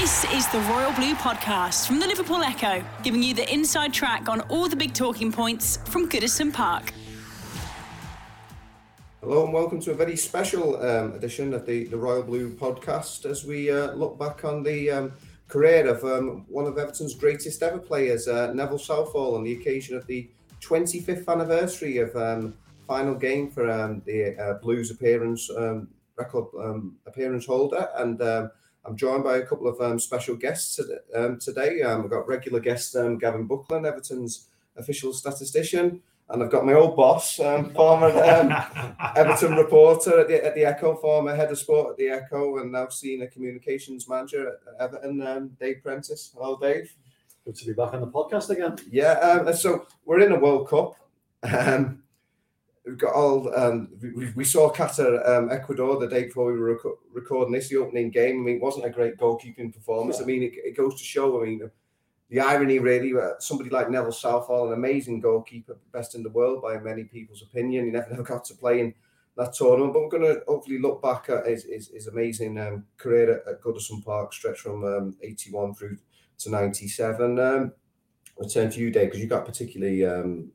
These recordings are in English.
This is the Royal Blue Podcast from the Liverpool Echo, giving you the inside track on all the big talking points from Goodison Park. Hello and welcome to a very special um, edition of the, the Royal Blue podcast as we uh, look back on the um, career of um, one of Everton's greatest ever players, uh, Neville Southall, on the occasion of the 25th anniversary of um, final game for um, the uh, Blues appearance um, record appearance holder. And I'm joined by a couple of special guests today. Um, I've got regular guest Gavin Buckland, Everton's official statistician and I've got my old boss, um, former um, Everton reporter at the, at the Echo, former head of sport at the Echo, and now senior communications manager at Everton, um, Dave Prentice. Hello, Dave. Good to be back on the podcast again. Yeah, um, so we're in a World Cup. Um, we've got all. Um, we, we saw Qatar, um, Ecuador the day before we were rec- recording this, the opening game. I mean, it wasn't a great goalkeeping performance. Yeah. I mean, it, it goes to show. I mean the irony really uh, somebody like Neville Southall, an amazing goalkeeper, best in the world by many people's opinion. He never, never got to play in that tournament, but we're going to hopefully look back at his, his, his amazing um, career at, at, Goodison Park, stretch from um, 81 through to 97. Um, I'll turn to you, Dave, because you've got particularly um,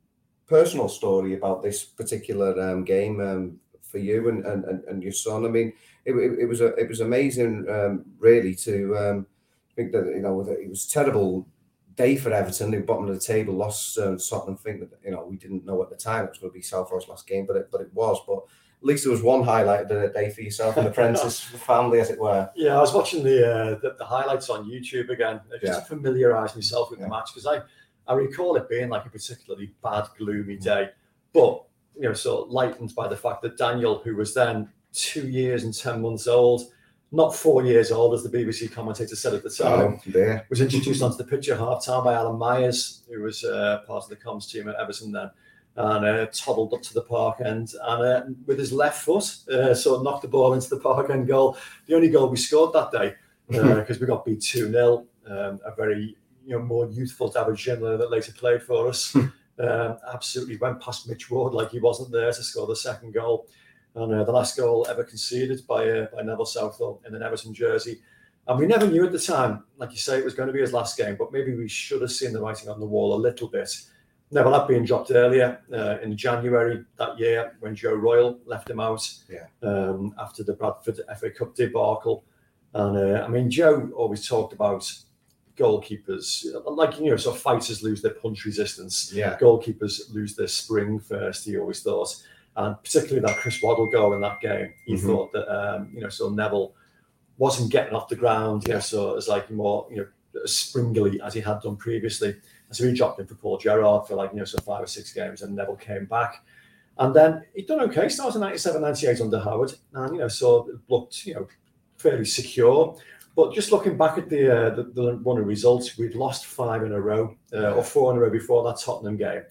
personal story about this particular um, game um, for you and, and, and, your son. I mean, it, it, it was a, it was amazing, um, really, to um, think that you know it was terrible day for Everton. They bottom of the table, lost um, Tottenham. Think that you know we didn't know at the time it was going to be Southall's last game, but it, but it was. But at least there was one highlight of the day for yourself and the Prentice family, as it were. Yeah, I was watching the uh, the, the, highlights on YouTube again, just yeah. to familiarise myself with yeah. the match because I I recall it being like a particularly bad, gloomy day, but you know, sort of lightened by the fact that Daniel, who was then two years and ten months old not four years old, as the BBC commentator said at the time, oh, was introduced onto the pitch at half time by Alan Myers, who was uh, part of the comms team at Everton then, and uh, toddled up to the park end and uh, with his left foot, uh, sort of knocked the ball into the park end goal. The only goal we scored that day, because uh, we got beat 2 0. Um, a very you know more youthful David Ginola that later played for us. Hmm. um, absolutely went past Mitch Ward like he wasn't there to score the second goal and uh, the last goal ever conceded by uh, by Neville Southall in an Everton jersey. And we never knew at the time, like you say, it was going to be his last game, but maybe we should have seen the writing on the wall a little bit. Neville had been dropped earlier uh, in January that year when Joe Royle left him out yeah. um, after the Bradford FA Cup debacle. And uh, I mean, Joe always talked about goalkeepers, like, you know, so fighters lose their punch resistance. Yeah. Goalkeepers lose their spring first, he always thought and particularly that Chris Waddle goal in that game, he mm-hmm. thought that um, you know so Neville wasn't getting off the ground, you know, so it was like more you know springily as he had done previously. And so he dropped in for Paul Gerrard for like you know so five or six games, and Neville came back. And then he'd done okay, started 97, 98 under Howard, and you know, so it looked, you know, fairly secure. But just looking back at the, uh, the, the one of results, we'd lost five in a row, uh, or four in a row before that Tottenham game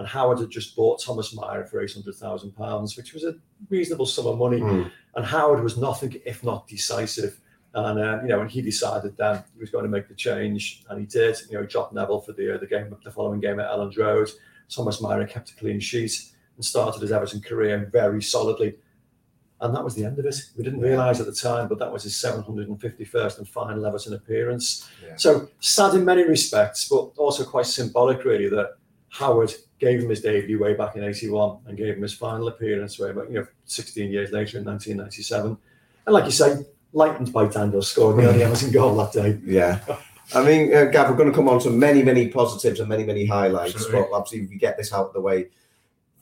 and Howard had just bought Thomas Myhre for eight hundred thousand pounds, which was a reasonable sum of money. Mm. And Howard was nothing if not decisive. And um, you know, when he decided then he was going to make the change, and he did. You know, he dropped Neville for the uh, the game, the following game at Elland Road. Thomas Myhre kept a clean sheet and started his Everton career very solidly. And that was the end of it. We didn't realise at the time, but that was his 751st and final Everton appearance. Yeah. So sad in many respects, but also quite symbolic, really, that Howard gave him his debut way back in 81 and gave him his final appearance way back, you know, 16 years later in 1997. And like you say, lightened by Daniel scoring the only Everton goal that day. Yeah. I mean, uh, Gav, we're going to come on to many, many positives and many, many highlights. Absolutely. But obviously, if we get this out of the way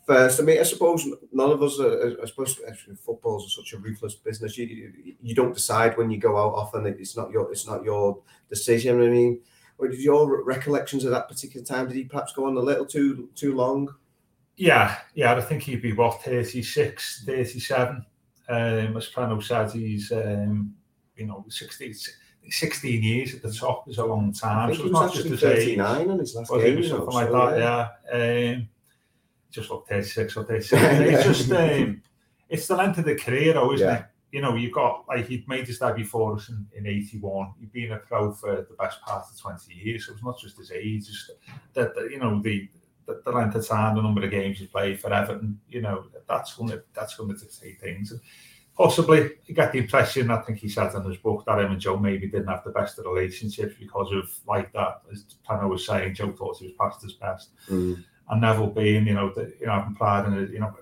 first. I mean, I suppose none of us, are, I suppose, football is such a ruthless business. You, you don't decide when you go out often. It's not your, it's not your decision. I mean, or did your recollections of that particular time did he perhaps go on a little too too long? Yeah, yeah, I think he'd be what 36, 37. Um, as Penno said, he's um, you know 16, 16 years at the top is a long time. I think so he was actually 39 on his last game, something like so, that. Yeah, yeah. Um, just look 36 or 37. it's just um, it's the length of the career, though, isn't yeah. it? you know, you've got like he'd made his debut for us in, in 81. He'd been a pro for the best part of 20 years. So it's not just his age, just that, you know, the, the, the length of time, the number of games he's played for Everton, you know, that's going to that's going to dictate things. And possibly you get the impression I think he said in his book that him and Joe maybe didn't have the best of relationships because of like that as Penno was saying Joe thought he was past his best Mm. And Neville being you know the, you know having pride in it you know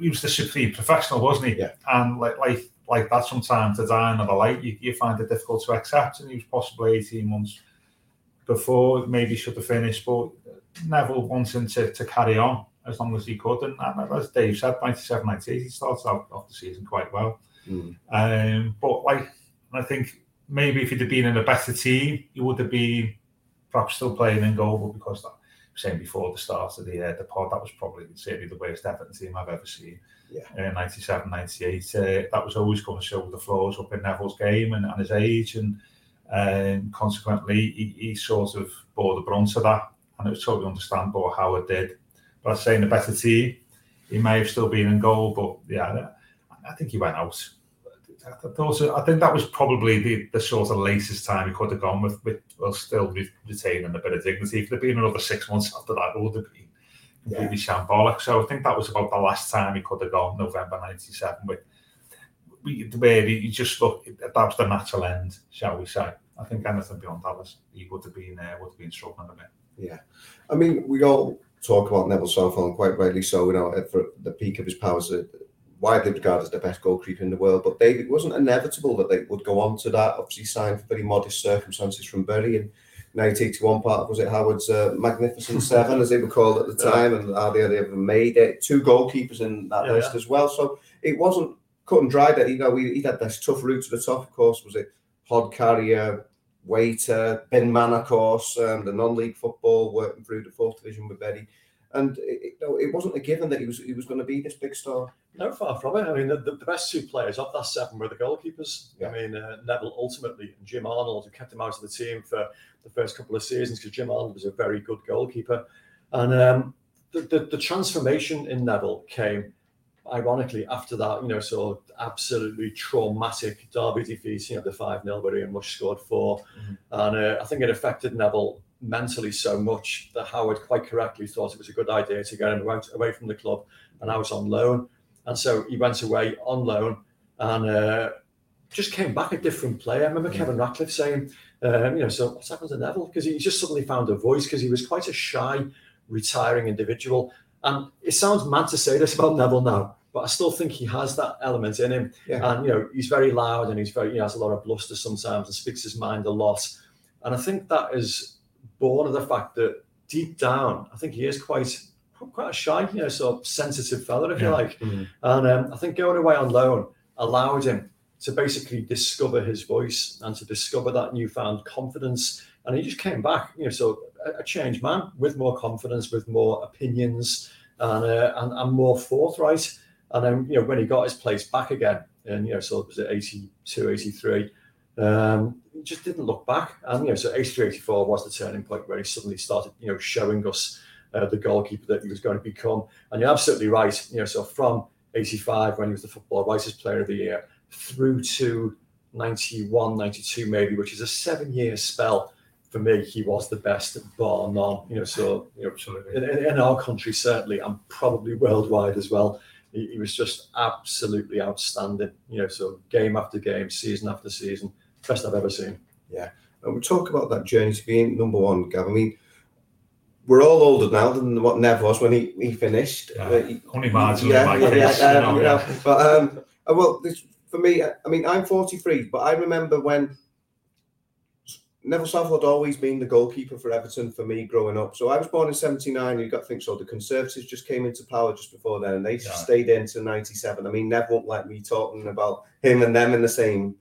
he was the supreme professional wasn't he Yeah. and like like like that sometimes to die the light you, you find it difficult to accept and he was possibly 18 months before maybe should have finished but Neville wanting to, to carry on as long as he could and, and as Dave said 97 98 he starts out off the season quite well Mm. um, but like, I think maybe if he'd have been in a better team, he would have been perhaps still playing in goal. But because that, saying before the start of the uh, the pod, that was probably certainly the worst Everton team I've ever seen. Yeah. Uh, 97, 98. Uh, that was always going to show the flaws up in Neville's game and, and his age, and um, consequently, he, he sort of bore the brunt of that. And it was totally understandable how it did. But I'd say in a better team, he may have still been in goal, but yeah, I think he went out. I thought- I think that was probably the, the sort of latest time he could have gone with, with well, still retaining a bit of dignity. If there'd been another six months after that, it would have been completely shambolic. So I think that was about the last time he could have gone, November '97, with where he just looked. That was the natural end, shall we say? I think anything beyond that was he would have been uh, would have been struggling a bit. Yeah, I mean, we all talk about Neville Southall, quite rightly so. You know, at the peak of his powers, uh, widely regarded as the best goalkeeper in the world. But David it wasn't inevitable that they would go on to that. Obviously, signed for very modest circumstances from Bury in 1981. Part of was it Howard's uh, Magnificent Seven, as they were called at the Yeah. time, and hardly had ever made it. Two goalkeepers in that Yeah, list as well. So it wasn't cut and dry. That you know, he, he had this tough route to the top. Of course, was it hod carrier, waiter, Ben man, of course, um, the non-league football, working through the fourth division with Betty. And it, it, no, it wasn't a given that he was he was going to be this big star. No, far from it. I mean, the, the, best two players of that seven were the goalkeepers. Yeah. I mean, uh, Neville ultimately and Jim Arnold, who kept him out of the team for the first couple of seasons because Jim Arnold was a very good goalkeeper. And um, the, the, the transformation in Neville came, ironically, after that, you know, sort of absolutely traumatic derby defeat, you know, the 5 0 where Ian Rush scored 4 Mhm. And uh, I think it affected Neville mentally so much that Howard quite correctly thought it was a good idea to get him out, away from the club and out on loan. And so he went away on loan and uh, just came back a different player. I remember Yeah. Kevin Ratcliffe saying, um, you know, so what's happened to Neville? Because he just suddenly found a voice because he was quite a shy, retiring individual. And it sounds mad to say this about Neville now, but I still think he has that element in him. Yeah. And, you know, he's very loud and he's very, he has a lot of bluster sometimes and speaks his mind a lot. And I think that is born of the fact that deep down, I think he is quite quite a shy, you know, sort of sensitive fella, if you Yeah. like. Mhm. And um, I think going away on loan allowed him to basically discover his voice and to discover that newfound confidence. And he just came back, you know, so a, a changed man with more confidence, with more opinions, and, uh, and and more forthright. And then, you know, when he got his place back again, and you know, so it was at 82, 83, um, just didn't look back. And you know, so 83, 84 was the turning point where he suddenly started, you know, showing us uh, the goalkeeper that he was going to become. And you're absolutely right. You know, so from 85 when he was the football writers player of the year through to 91, 92 maybe, which is a seven-year spell. For me, he was the best, bar none. You know, so you know, in, in, in our country certainly, and probably worldwide as well. He was just absolutely outstanding. You know, so game after game, season after season, best I've ever seen. Yeah, and we talk about that journey to being number one, Gav. I mean, we're all older now than what Nev was when he, he finished. Yeah. Uh, he- Only marginally yeah, my yeah, case, yeah, you um, you know, yeah. But um, uh, well, this, for me, I I mean, I'm 43, but I remember when Neville Southall had always been the goalkeeper for Everton for me growing up. So I was born in 79. You've got to think so. The Conservatives just came into power just before then, and they Yeah. stayed into 97. I mean, Nev won't like me talking about him and them in the same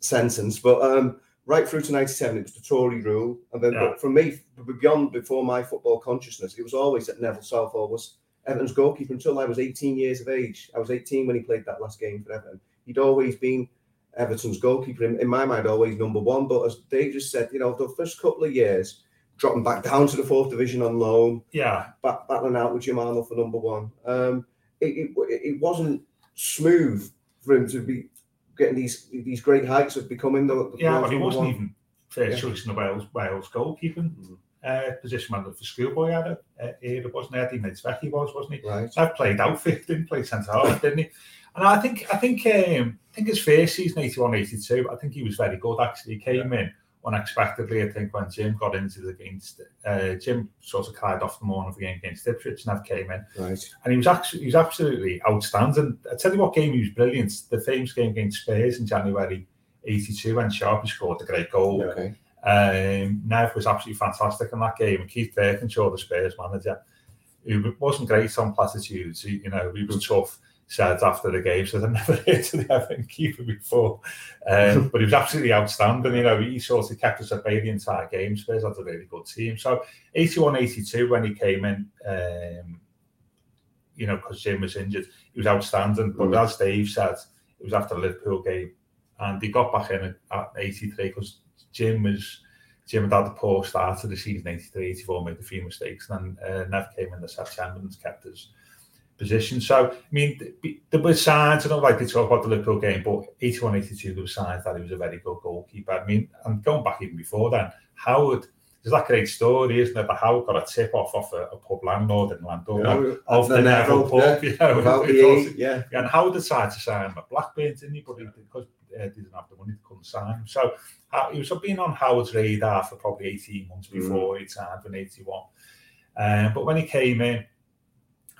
sentence, but um, right through to 97, it was the Tory rule. And then Yeah. but for me, beyond before my football consciousness, it was always that Neville Southall was Everton's goalkeeper until I was 18 years of age. I was 18 when he played that last game for Everton. He'd always been Everton's goalkeeper in, in my mind, always number one. But as Dave just said, you know, the first couple of years, dropping back down to the fourth division on loan, Yeah, back, battling out with Jim Arnold for number one. Um, it, it, it wasn't smooth for him to be getting these these great heights of becoming the, the yeah, but he wasn't one. even first Yeah. choice in the Wales Wales goalkeeping Mhm. uh, position man for schoolboy had it. Uh, era, wasn't it? Eddie Niedzwiecki was, wasn't he? right. So I've played outfit, didn't play centre half, didn't he? And I think I think um, I think his first season 81 82, I think he was very good actually. He came yeah. in unexpectedly, I think, when Jim got into the against uh, Jim sort of carried off the morning of the game against Ipswich, and Nev came in. Right. And he was actually he was absolutely outstanding. I tell you what game he was brilliant. The famous game against Spurs in January 82 when Sharpie scored the great goal. Okay. Um, was absolutely fantastic in that game. Keith Burkinshaw, the Spurs manager, who wasn't great on platitudes, you know, he was tough said after the game, said I've never heard of the Everton keeper before. Um, but he was absolutely outstanding. You know, he sort of kept us at bay the entire game. Spurs had a really good team. So 81 82, when he came in, um, you know, because Jim was injured, he was outstanding. But mm. as Dave said, it was after the Liverpool game. And he got back in at 83 because Jim was. Jim had had the poor start to the season 83 84, made a few mistakes, and then uh, Nev came in the September and kept us position. So, I mean, there were signs, I don't like to talk about the Liverpool game, but 81 82, there were signs that he was a very good goalkeeper. I mean, and going back even before then, Howard, there's that great story, isn't it? That Howard got a tip off off a, a pub landlord in Landover yeah, of the, the Neville pub, yeah, you know, about the yeah. And Howard decided to sign him at Blackburn, didn't he? But he, because uh, didn't have the money, to couldn't sign him. So uh, he was been on Howard's radar for probably 18 months mm. before mm. he signed in 81. Um, but when he came in,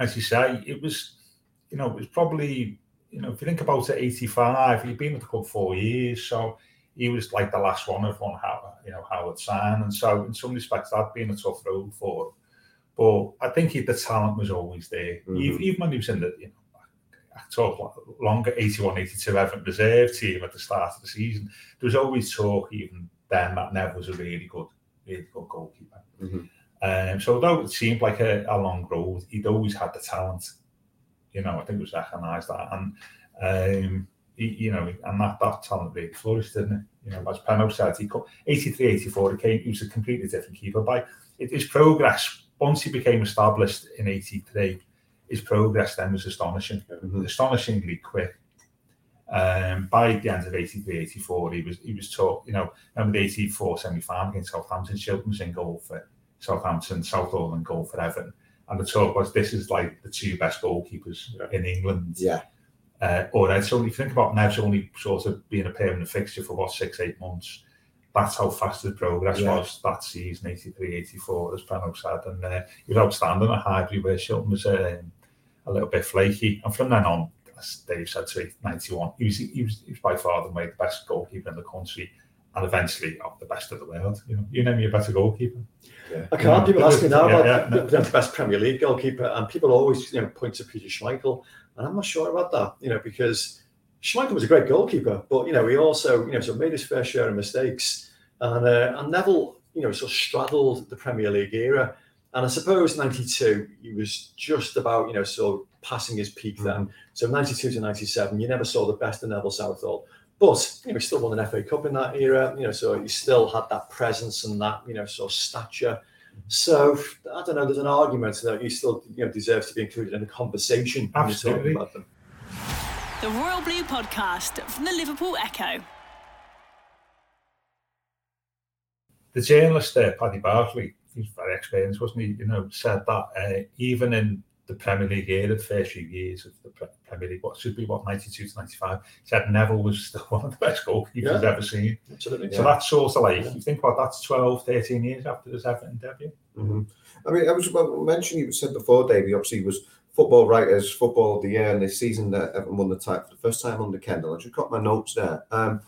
as you say, it was, you know, it was probably, you know, if you think about it, 85, he'd been with the club four years. So he was like the last one of one, you know, Howard San. And so in some respects, that'd been a tough road for him. But I think he, the talent was always there. Mm-hmm. Even, even when he was in the, you know, I talk longer 81 82 Everton reserve team at the start of the season. There was always talk, even then, that Nev was a really good, really good goalkeeper. Mm-hmm. Um, so although it seemed like a, a, long road, he'd always had the talent. You know, I think it was recognised that, and um, he, you know, and that, that talent really flourished, didn't it? You know, as Penno said, he 83, 84, he came, he was a completely different keeper. By his progress, once he became established in 83, his progress then was astonishing, mm-hmm. astonishingly quick. Um, by the end of 83, 84, he was he was taught, you know, remember the 84 semi final against Southampton, Shilton was in goal for Southampton, Southall, goal for Everton. And the talk was this is like the two best goalkeepers yeah. in England. Yeah. Uh, or Ed, so if you think about Nev's only sort of being a permanent fixture for what six, eight months, that's how fast the progress yeah. was that season, 83, 84, as Penno said. And uh, he was outstanding at Highbury, where Shilton was um, a little bit flaky. And from then on, as Dave said, to 91, he was, he was, he was by far the, the best goalkeeper in the country and eventually oh, the best of the world. You know, you name me a better goalkeeper. Yeah. I can't. People ask me now yeah, about yeah, the, the, best Premier League goalkeeper, and people always you know point to Peter Schmeichel, and I'm not sure about that. You know, because Schmeichel was a great goalkeeper, but you know he also you know sort of made his fair share of mistakes, and uh, and Neville you know sort of straddled the Premier League era, and I suppose '92 he was just about you know sort of passing his peak mm-hmm. then. So '92 to '97, you never saw the best of Neville Southall. But you know, he still won an FA Cup in that era. You know, so he still had that presence and that you know sort of stature. So I don't know. There's an argument that he still you know deserves to be included in the conversation. Absolutely. About them. The Royal Blue Podcast from the Liverpool Echo. The journalist there, Paddy Barclay, he's very experienced, wasn't he? You know, said that uh, even in the Premier League era, the first few years of the Premier League, what should be what 92 to 95, said Neville was still one of the best goalkeepers yeah. ever seen. Absolutely. So yeah. that's sort of like, yeah. you think about that's 12, 13 years after his Everton debut. Mm-hmm. I mean, I was mentioning, you said before, Davey, obviously was football writers, football of the year, and this season that Everton won the title for the first time under Kendall. I just got my notes there. Um,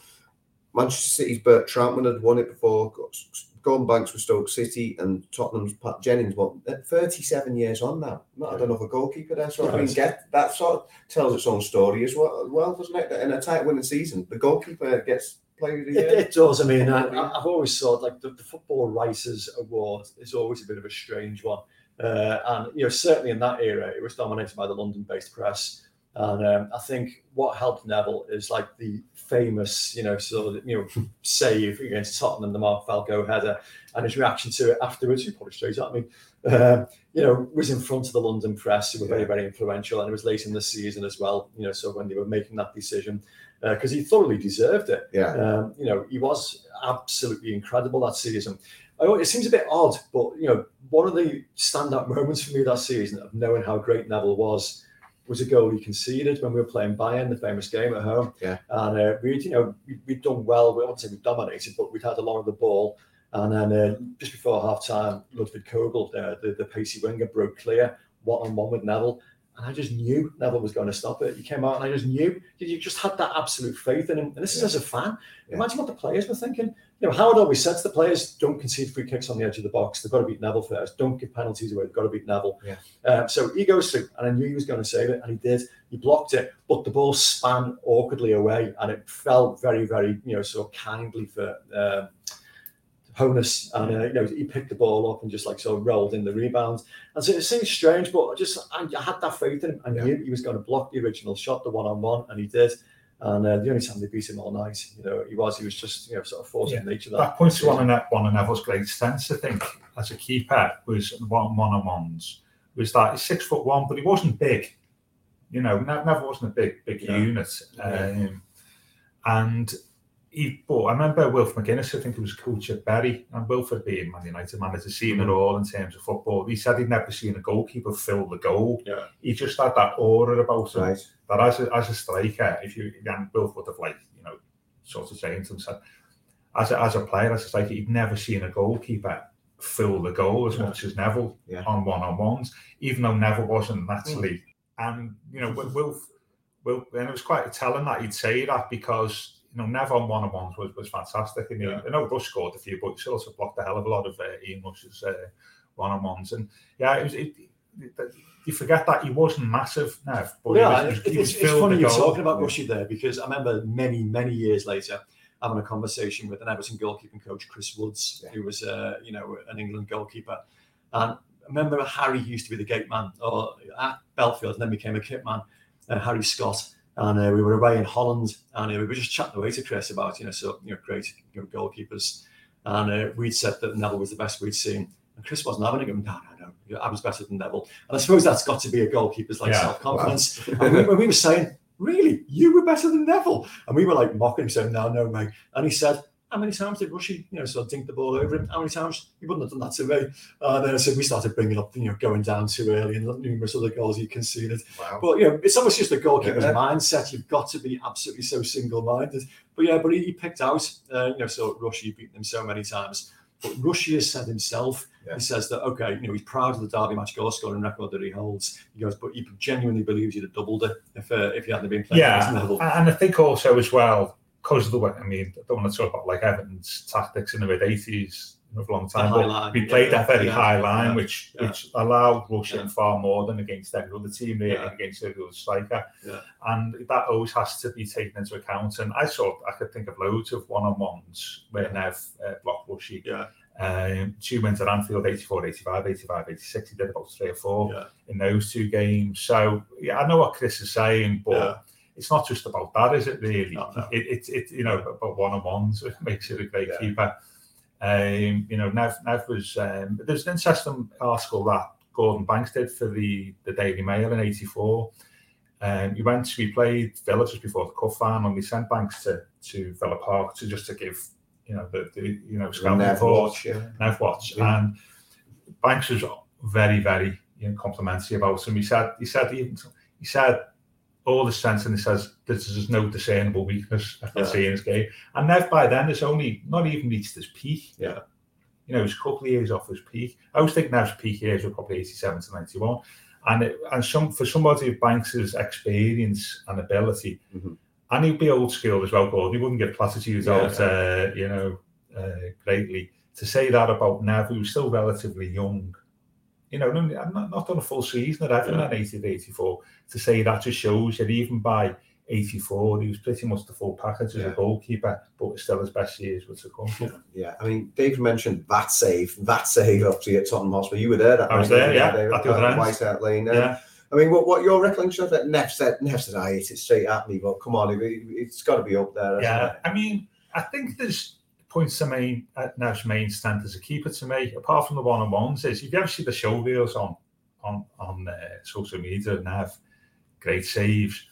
Manchester City's Bert Trautmann had won it before, Gordon Banks with Stoke City and Tottenham's Pat Jennings. What 37 years on now? I don't know if a goalkeeper there. So I mean, get that sort of tells its own story as well, well doesn't it? In a tight winning season, the goalkeeper gets played. It, it, does. I mean, I, have always thought like the, the, Football Writers Award is always a bit of a strange one, uh, and you know certainly in that era it was dominated by the London-based press. And um, I think what helped Neville is like the famous, you know, sort of, you know, save against Tottenham, the Mark Falco header, and his reaction to it afterwards, he probably straight at me, um, you know, was in front of the London press, who were very, very influential. And it was late in the season as well, you know, so when they were making that decision, because uh, he thoroughly deserved it. Yeah. Um, you know, he was absolutely incredible that season. I, it seems a bit odd, but, you know, one of the standout moments for me that season of knowing how great Neville was was a goal he conceded when we were playing Bayern, the famous game at home. Yeah. And uh, we'd, you know, we, we'd done well. We say we dominated, but we'd had a lot of the ball. And then uh, just before half time, Ludwig Kögl, uh, the, the pacey winger, broke clear one on one with Neville. And I just knew Neville was going to stop it. He came out and I just knew you just had that absolute faith in him. And this is as a fan. Yeah. Imagine what the players were thinking. You know, Howard always said to the players, don't concede free kicks on the edge of the box. They've got to beat Neville first. Don't give penalties away. They've got to beat Neville. Yeah. Um, so he goes through, and I knew he was going to save it, and he did. He blocked it, but the ball span awkwardly away, and it fell very, very, you know, sort of kindly for um, Hoeness. And, uh, you know, he picked the ball up and just like sort of rolled in the rebound. And so it seems strange, but I just, I, I had that faith in him. I Yeah. he was going to block the original shot, the one on one, and he did. And uh, the only time they beat him all night, you know, he was, he was just, you know, sort of forcing Yeah. nature that. that points to one of, Ne- one of Neville's great strengths, I think, as a keeper, was one one on ones, was that he's six foot one, but he wasn't big. You know, Ne- Neville wasn't a big, big Yeah. unit. Um, and he, but I remember Wilf McGuinness, I think he was coach at Bury, and Wilford being Man United manager, seeing Mm-hmm. it all in terms of football. He said he'd never seen a goalkeeper fill the goal. Yeah. He just had that aura about him Right. that as a, as a striker, if you again, Wilf would have like you know sort of saying to himself, as a, as a player, as a striker, he'd never seen a goalkeeper fill the goal as Yeah. much as Neville Yeah. on one on ones, even though Neville wasn't naturally. And you know, Wilf, Wilf, and it was quite telling that he'd say that because. You know, Neville on one on ones was, was fantastic. And Yeah. I know Rush scored a few, but he also blocked a hell of a lot of uh, Ian Rush's uh, one on ones. And yeah, it was. It, it, you forget that he wasn't massive, Nev, but yeah, he was, it- he was it's, it's funny you're talking about Rushy there because I remember many, many years later having a conversation with an Everton goalkeeping coach, Chris Woods, Yeah. who was, uh, you know, an England goalkeeper. And I remember Harry used to be the gate man or at Bellefield and then became a kit man, uh, Harry Scott. And uh, we were away in Holland and uh, we were just chatting away to Chris about, you know, so, you know, great you know, goalkeepers. And uh, we'd said that Neville was the best we'd seen. And Chris wasn't having it. Going, no, no, no, I was better than Neville. And I suppose that's got to be a goalkeeper's like Yeah. self confidence. and we, when we were saying, really, you were better than Neville, and we were like mocking him, saying, no, no, mate. And he said, how many times did Rushy, you know, sort of dink the ball over him? How many times? He wouldn't have done that to me. And then so we started bringing up, you know, going down too early and numerous other goals he conceded. Wow. But you know, it's almost just the goalkeeper's Yeah. mindset. You've got to be absolutely so single-minded. But yeah, but he, he picked out, uh, you know, so Rushy beat him so many times. But Rushy has said himself, Yeah. he says that okay, you know, he's proud of the Derby match goal scoring record that he holds. He goes, but he genuinely believes he'd have doubled it if uh, if he hadn't been playing Yeah, and I think also as well because of the way. I mean, I don't want to talk about like Everton's tactics in the mid eighties of a long time, but line, we played yeah, that very yeah, high line, yeah, which which allowed Russian far more than against every other team, really, Yeah. against every other striker. Yeah. And that always has to be taken into account. And I saw, I could think of loads of one on ones where Nev uh, blocked Rushy. Yeah. Um, two wins at Anfield, 84, 85, 85, 86. He did about three or four Yeah. in those two games. So, yeah, I know what Chris is saying, but. It's not just about that, is it really? No, no. It, it, it, you know, but, one on ones, makes it a great Yeah. keeper. Um, you know, Nev, Nev was, um, there's an interesting article that Gordon Banks did for the, the Daily Mail in 84. Um, he went, we played Villa just before the cup final, and we sent Banks to, to Villa Park to just to give, you know, the, the you know, scouting watch, yeah. Nev watch, Yeah. and Banks was very, very you know, complimentary about him. He said, he said, even he said all the sense and he says there's, no discernible weakness I can Yeah. see in his game. And Nev by then has only not even reached his peak. Yeah. You know, he's a couple of years off his peak. I always think Nev's peak years were probably 87 to 91. And it, and some for somebody of Banks's experience and ability, Mhm. and he'd be old school as well, Gordon. He wouldn't give platitudes Yeah. out, uh, you know, uh, greatly. To say that about Nev, who was still relatively young, you know, not, not not done a full season at Everton Yeah. in 84, to say that just shows that even by 84, he was pretty much the full package as Yeah. a goalkeeper, but still his best years were to come. Yeah, I mean, Dave mentioned that save, that save up to at Tottenham Hotspur. You were there that I was there, yeah, David, at the other at end. White Lane. Um, Yeah. I mean, what what your recollection of that? Nev said, Nev said, I hit it straight at me, but come on, it, it's got to be up there. Yeah, it? I mean, I think there's points to main at Nev's main strength as a keeper to me, apart from the one on ones, is if you ever see the show reels on on on uh, social media, Nev, great saves.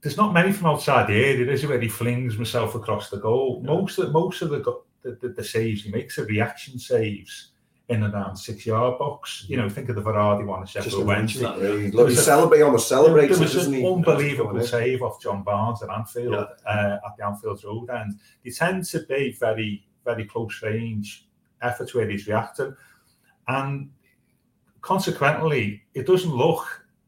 There's not many from outside the area, is it? Where he flings himself across the goal. Most of most of the, the, the the saves he makes are reaction saves in and around six yard box. You know, think of the Varadi one at Sheffield Wednesday. That, Really, yeah. Look, he celebrate almost celebrates, There was doesn't an he? unbelievable save off John Barnes at Anfield, uh, at the Anfield Road, and they tend to be very, very close range efforts where he's reacting, and consequently, it doesn't look,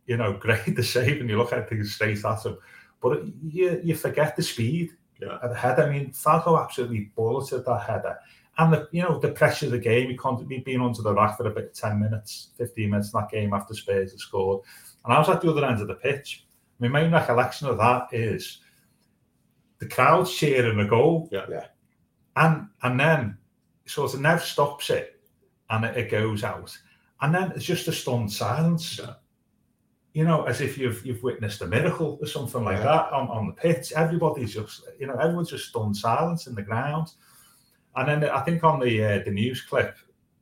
you know, great the save, and you look at things straight at him, but you you forget the speed Yeah. at the header. I mean, Falco absolutely bulleted that header. And the you know the pressure of the game, he can't he'd been under the rack for about ten minutes, fifteen minutes in that game after Spurs had scored. And I was at the other end of the pitch. My main recollection of that is the crowd cheering the goal. Yeah. Yeah. And and then sort of Nev stops it and it, it goes out. And then it's just a stunned silence. Yeah. You know, as if you've you've witnessed a miracle or something like Yeah. that on, on the pitch. Everybody's just, you know, everyone's just stunned silence in the ground. And then I think on the uh, the news clip,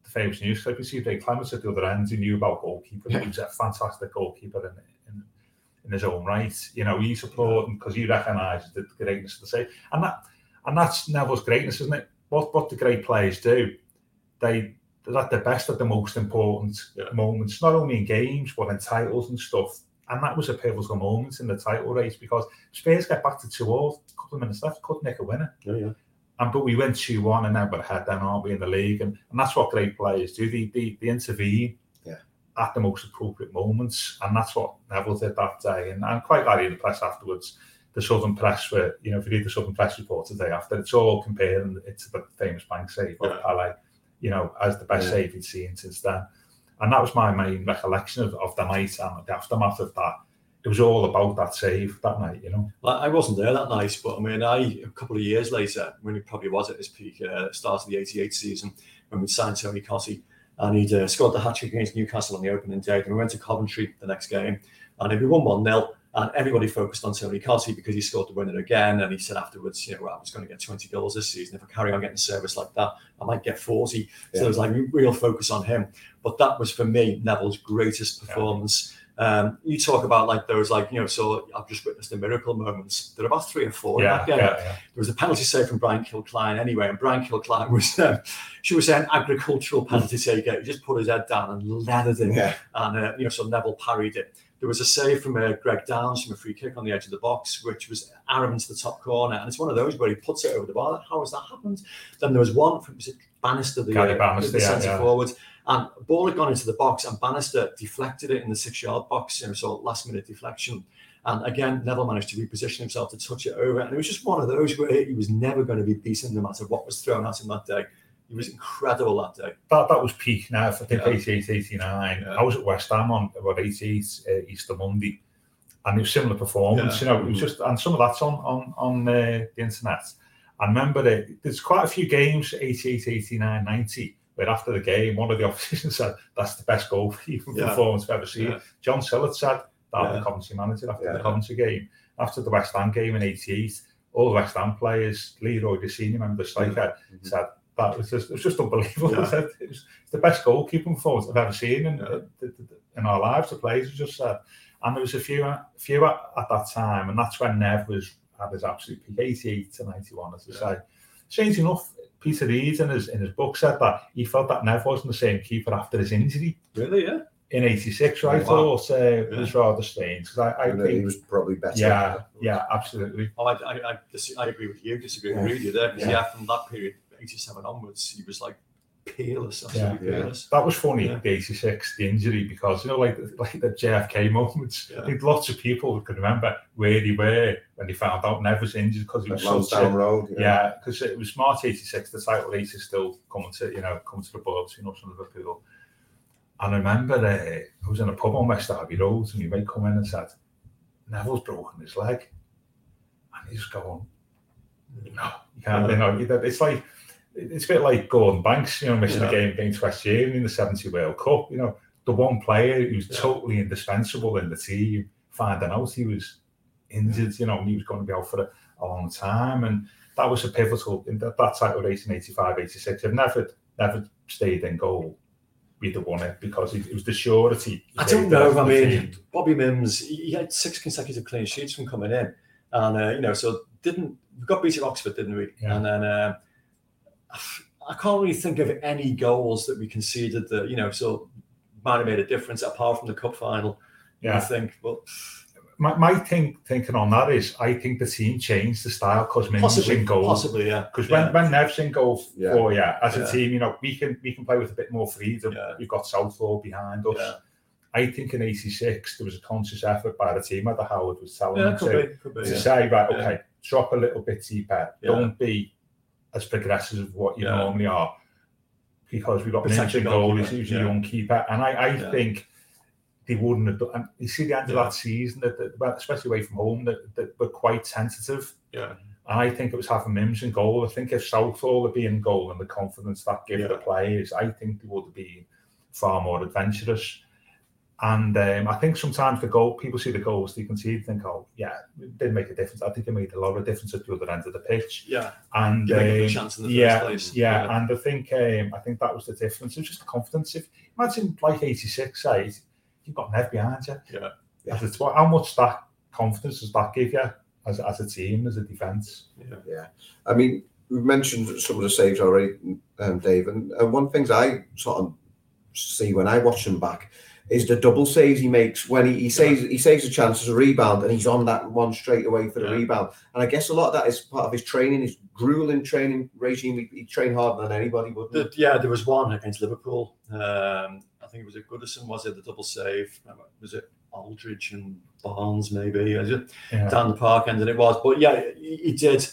the famous news clip, you see Ray Clemence at the other end He knew about goalkeeper. He was a fantastic goalkeeper in, in, in his own right. You know, he's applauding because he recognises the greatness of the save. And that and that's Neville's greatness, isn't it? What what the great players do, they they're at their best at the most important Yeah. moments, not only in games but in titles and stuff. And that was a pivotal moment in the title race because Spurs get back to two all, a couple of minutes left, couldn't nick a winner. Yeah, yeah. And but we went two one, and now we're ahead. Then aren't we in the league? And, and that's what great players do. They, they, they intervene Yeah. at the most appropriate moments, and that's what Neville did that day. And I'm quite glad in the press afterwards. The Southern Press were, you know, if you read the Southern Press report today after, it's all comparing it to the famous bank save of Yeah. You know, as the best Yeah. save he'd seen since then. And that was my main recollection of, of the night and the aftermath of that. It was all about that save that night, you know. I wasn't there that night, but I mean, I a couple of years later, when he probably was at his peak, uh, start of the '88 season, when we signed Tony Cottee, and he'd uh, scored the hat trick against Newcastle on the opening day. And we went to Coventry the next game, and we won one 0 and everybody focused on Tony Cottee because he scored the winner again. And he said afterwards, you know, well, I was going to get 20 goals this season. If I carry on getting service like that, I might get 40. So Yeah. there was like real focus on him. But that was for me Neville's greatest performance. Um, you talk about like those like you know, so I've just witnessed the miracle moments. There are about three or four Yeah, yeah, yeah. There was a penalty save from Brian Kilcline anyway, and Brian Kilcline was, um, she was an agricultural penalty taker. He just put his head down and leathered it, Yeah. and uh, you know, so Neville parried it. There was a save from uh, Greg Downs from a free kick on the edge of the box, which was arrowing into the top corner, and it's one of those where he puts it over the bar. How has that happened? Then there was one from was it Bannister, the, uh, Bannister, the centre forward, and ball had gone into the box, and Bannister deflected it in the six-yard box, you know, so last-minute deflection. And again, Neville managed to reposition himself to touch it over. And it was just one of those where he was never going to be beaten no matter what was thrown at him that day. He was incredible that day. that that was peak now. I think Yeah. 88, 89. Yeah. I was at West Ham on about 88 uh, Easter Monday, and it was similar performance. Yeah. You know, it was just and some of that's on on on uh, the internet. I remember it. There's quite a few games 88, 89, 90. After the game, one of the opposition said, "That's the best goalkeeping Yeah. performance I've ever seen." Yeah. John Sillett said that Yeah. the Coventry manager after Yeah. the Coventry game, after the West Ham game in '88. All the West Ham players, Leroy, the senior member, the striker, said that was just it was just unbelievable. Yeah. it was the best goalkeeping performance I've ever seen in, Yeah. in our lives. The players just said, and there was a few a few at, at that time, and that's when Nev was at his absolute peak, eighty-eight to ninety-one, as I say. Strange enough, Peter Reid in his in his book said that he felt that Nev wasn't the same keeper after his injury Really? Yeah. in '86. I Wow. thought uh, it was rather strange because I, I And he was probably better. yeah, yeah, absolutely. Oh, I, I, I, I agree with you. Disagree Yeah. with you there. 'cause, Yeah. yeah. from that period, 87 onwards, he was like peerless. Absolutely Yeah. peerless. That was funny, Yeah. the 86, the injury, because, you know, like, like the JFK moments, Yeah. I think lots of people can remember where they were when they found out Nev was injured because he was so Lansdowne a, Road. you know. yeah, because it was March 86, the title race is still coming to, you know, coming to the board between us and Liverpool. And I remember uh, I was in a pub on West Derby Road and he might come in and said, Neville's broken his leg. And he's going, no, you can't, you know, it's like, it's a bit like Gordon Banks, you know, missing Yeah. a game against West Germany in the 70 World Cup. You know, the one player who's Yeah. totally indispensable in the team, finding out he was injured, you know, and he was going to be out for a, a long time. And that was a pivotal in that, that title race in 85, 86. If never, never stayed in goal, we'd have won it because it, it was the surety. I don't know. I mean, team. Bobby Mimms, he he had six consecutive clean sheets from coming in, and uh, you know, so didn't we got beat at Oxford, didn't we? Yeah. And then uh, I can't really think of any goals that we conceded that you know so might have made a difference apart from the cup final. Yeah, I think, but my, my think, thinking on that is I think the team changed the style because Mimms in goal. Possibly, yeah. Because yeah. when, when Nev's in goal yeah. Oh, for you, as a team, you know, we can we can play with a bit more freedom. We've got Southall behind us. I think in 86 there was a conscious effort by the team that Howard was telling them to, be, to say, right, okay, drop a little bit deeper. Don't be as progressive as what you normally are. Because we've got Mimms in goal, he's usually a young keeper. And I, I think they wouldn't have done. You see the end of that season, that, that especially away from home, that, that were quite tentative. Yeah. And I think it was having Mimms in goal. I think if Southall had been in goal and the confidence that gave yeah. the players, I think they would have been far more adventurous. And um, I think sometimes the goal, people see the goals they concede, think, oh, yeah, it did make a difference. I think it made a lot of difference at the other end of the pitch. Yeah. And um, yeah, yeah, yeah, and I think um, I think that was the difference. It was just the confidence. If imagine like 86, say, you've got Nev behind you. Yeah. yeah. how much that confidence does that give you as, as a team, as a defence? Yeah. yeah. I mean, we've mentioned some of the saves already, um, Dave, and, and one things I sort of see when I watch them back is the double saves he makes when he, he saves he saves a chance as a rebound and he's on that one straight away for the yeah. rebound. And I guess a lot of that is part of his training, his grueling training regime. He, he trained harder than anybody would. The, yeah, there was one against Liverpool. Um, I think it was a Goodison, was it? The double save. Was it Aldridge and Barnes, maybe? Yeah. Down the park end, and it was. But yeah, he, he did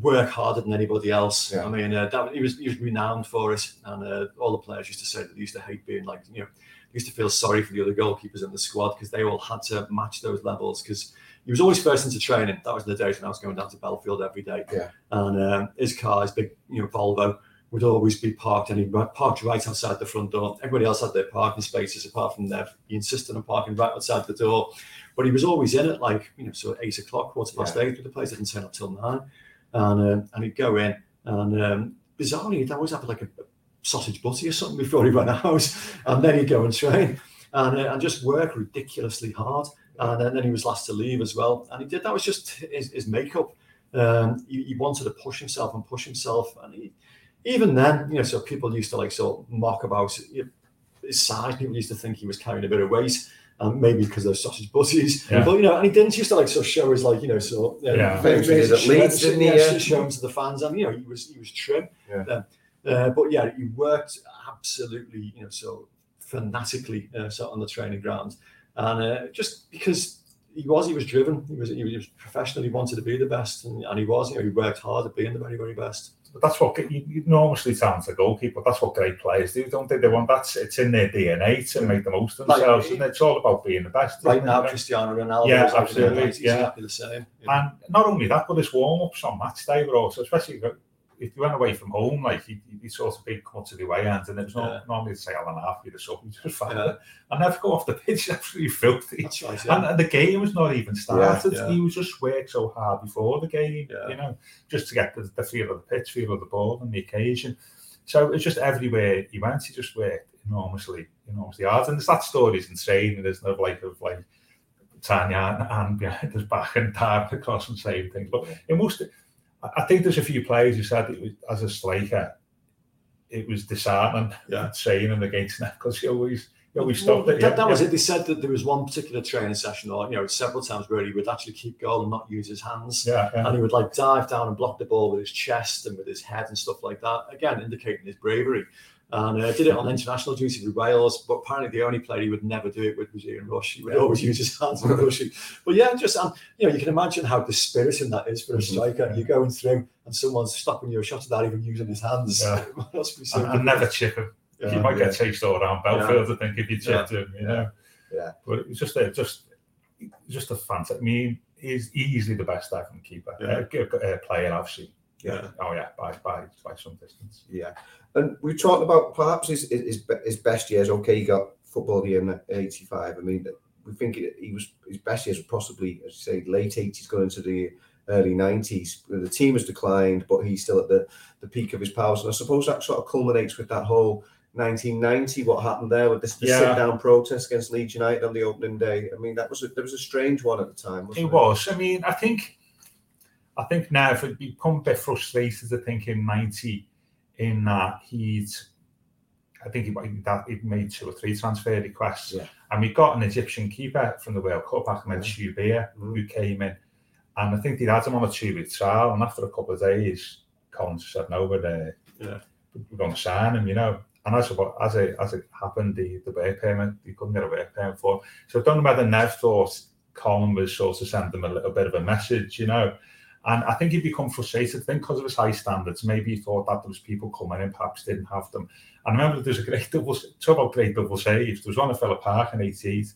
work harder than anybody else. Yeah. I mean, uh, that, he was he was renowned for it, and uh, all the players used to say that they used to hate being like you know used to feel sorry for the other goalkeepers in the squad because they all had to match those levels because he was always first into training. That was in the days when I was going down to Bellefield every day. Yeah. And um, his car, his big, you know, Volvo, would always be parked and he parked right outside the front door. Everybody else had their parking spaces apart from Nev. He insisted on parking right outside the door. But he was always in at like, you know, so eight o'clock, quarter past yeah. eight, but the place didn't turn up till nine. And um, and he'd go in and um, bizarrely he'd always have like a sausage butty or something before he ran out, and then he'd go and train and, uh, and just work ridiculously hard. And, and then he was last to leave as well, and he did that was just his, his makeup. Um, he, he, wanted to push himself and push himself, and he, even then, you know, so people used to like sort of mock about his size. People used to think he was carrying a bit of weight. Um, maybe because those sausage butties, yeah. but you know, and he didn't used to like sort of show his like you know, so uh, yeah, yeah. at Leeds, didn't he? Yeah, show him to the fans, and you know, he was he was trim. Yeah. Um, uh, but yeah, he worked absolutely, you know, so fanatically uh, so on the training ground, and uh, just because he was, he was driven. He was, he was professional. He wanted to be the best, and, and he was. You know, he worked hard at being the very, very best. But that's what you, you normally sounds a goalkeeper. That's what great players do, don't they? They want that. it's in their DNA to make the most of themselves, like, and it's all about being the best. Right now, it? Cristiano Ronaldo, yeah, absolutely, yeah, exactly the same. Yeah. And not only that, but his warm ups on match day were also, especially if you went away from home, like he would sort of be come to the way end, and it was not yeah. normally say I'll and a half with a sub, just fine. Yeah. And never go off the pitch, absolutely filthy. Yeah. and, and, the game was not even started. Yeah, he was just worked so hard before the game, you know, just to get the, the feel of the pitch, feel of the ball, and the occasion. So it's just everywhere he went, he just worked enormously, enormously hard. And that story is insane. And there's no like of like Tanya and behind his back and diving across and saying things, but it must. I think there's a few players who said it was as a striker, it was disheartening yeah. saying him against them because he always he always stopped well, it. That, yeah, that was yeah. it. They said that there was one particular training session, or you know, several times where he would actually keep goal and not use his hands. Yeah, and he would like dive down and block the ball with his chest and with his head and stuff like that. Again, indicating his bravery and uh, did it on international duty with Wales. But apparently, the only player he would never do it with was Ian Rush. He would yeah. always use his hands when rushing. But yeah, just um, you know, you can imagine how dispiriting that is for a mm-hmm. striker. You're going through and someone's stopping your shot without even using his hands. Yeah. must be so. And, never chip him. Yeah, you might yeah. get chased all around Bellefield, I think, if you chipped him. You know. Yeah. But it's just a just just a fantastic. I mean, he's easily the best African keeper, yeah. uh, uh, player, obviously. Yeah. Oh yeah, by by by some distance. Yeah. And we talked about perhaps his, his, his best years. Okay, he got football year in '85. I mean, we think he was his best years were possibly, as you say, late '80s, going into the early '90s. The team has declined, but he's still at the, the peak of his powers. And I suppose that sort of culminates with that whole 1990. What happened there with this the yeah. sit down protest against Leeds United on the opening day? I mean, that was a, there was a strange one at the time. it, it was. I mean, I think I think now if it become a bit frustrated, I think in '90 in that he'd, I think he, that he made two or three transfer requests. Yeah. And we got an Egyptian keeper from the World Cup, Ahmed Yeah. Shobair, who came in. And I think they had him on a two week trial. And after a couple of days, Collins said, no, we're, uh, Yeah. we're going to sign him, you know. And as, it- as, it, as it happened, the, the work permit, he couldn't get a work permit for him. So I don't know whether Nev thought Colin was sort of sending him a little bit of a message, you know. And I think he'd become frustrated, I think, because of his high standards. Maybe he thought that there was people coming in, perhaps didn't have them. And I remember there's a great double, talk about great double saves. There was one at Villa Park in 88.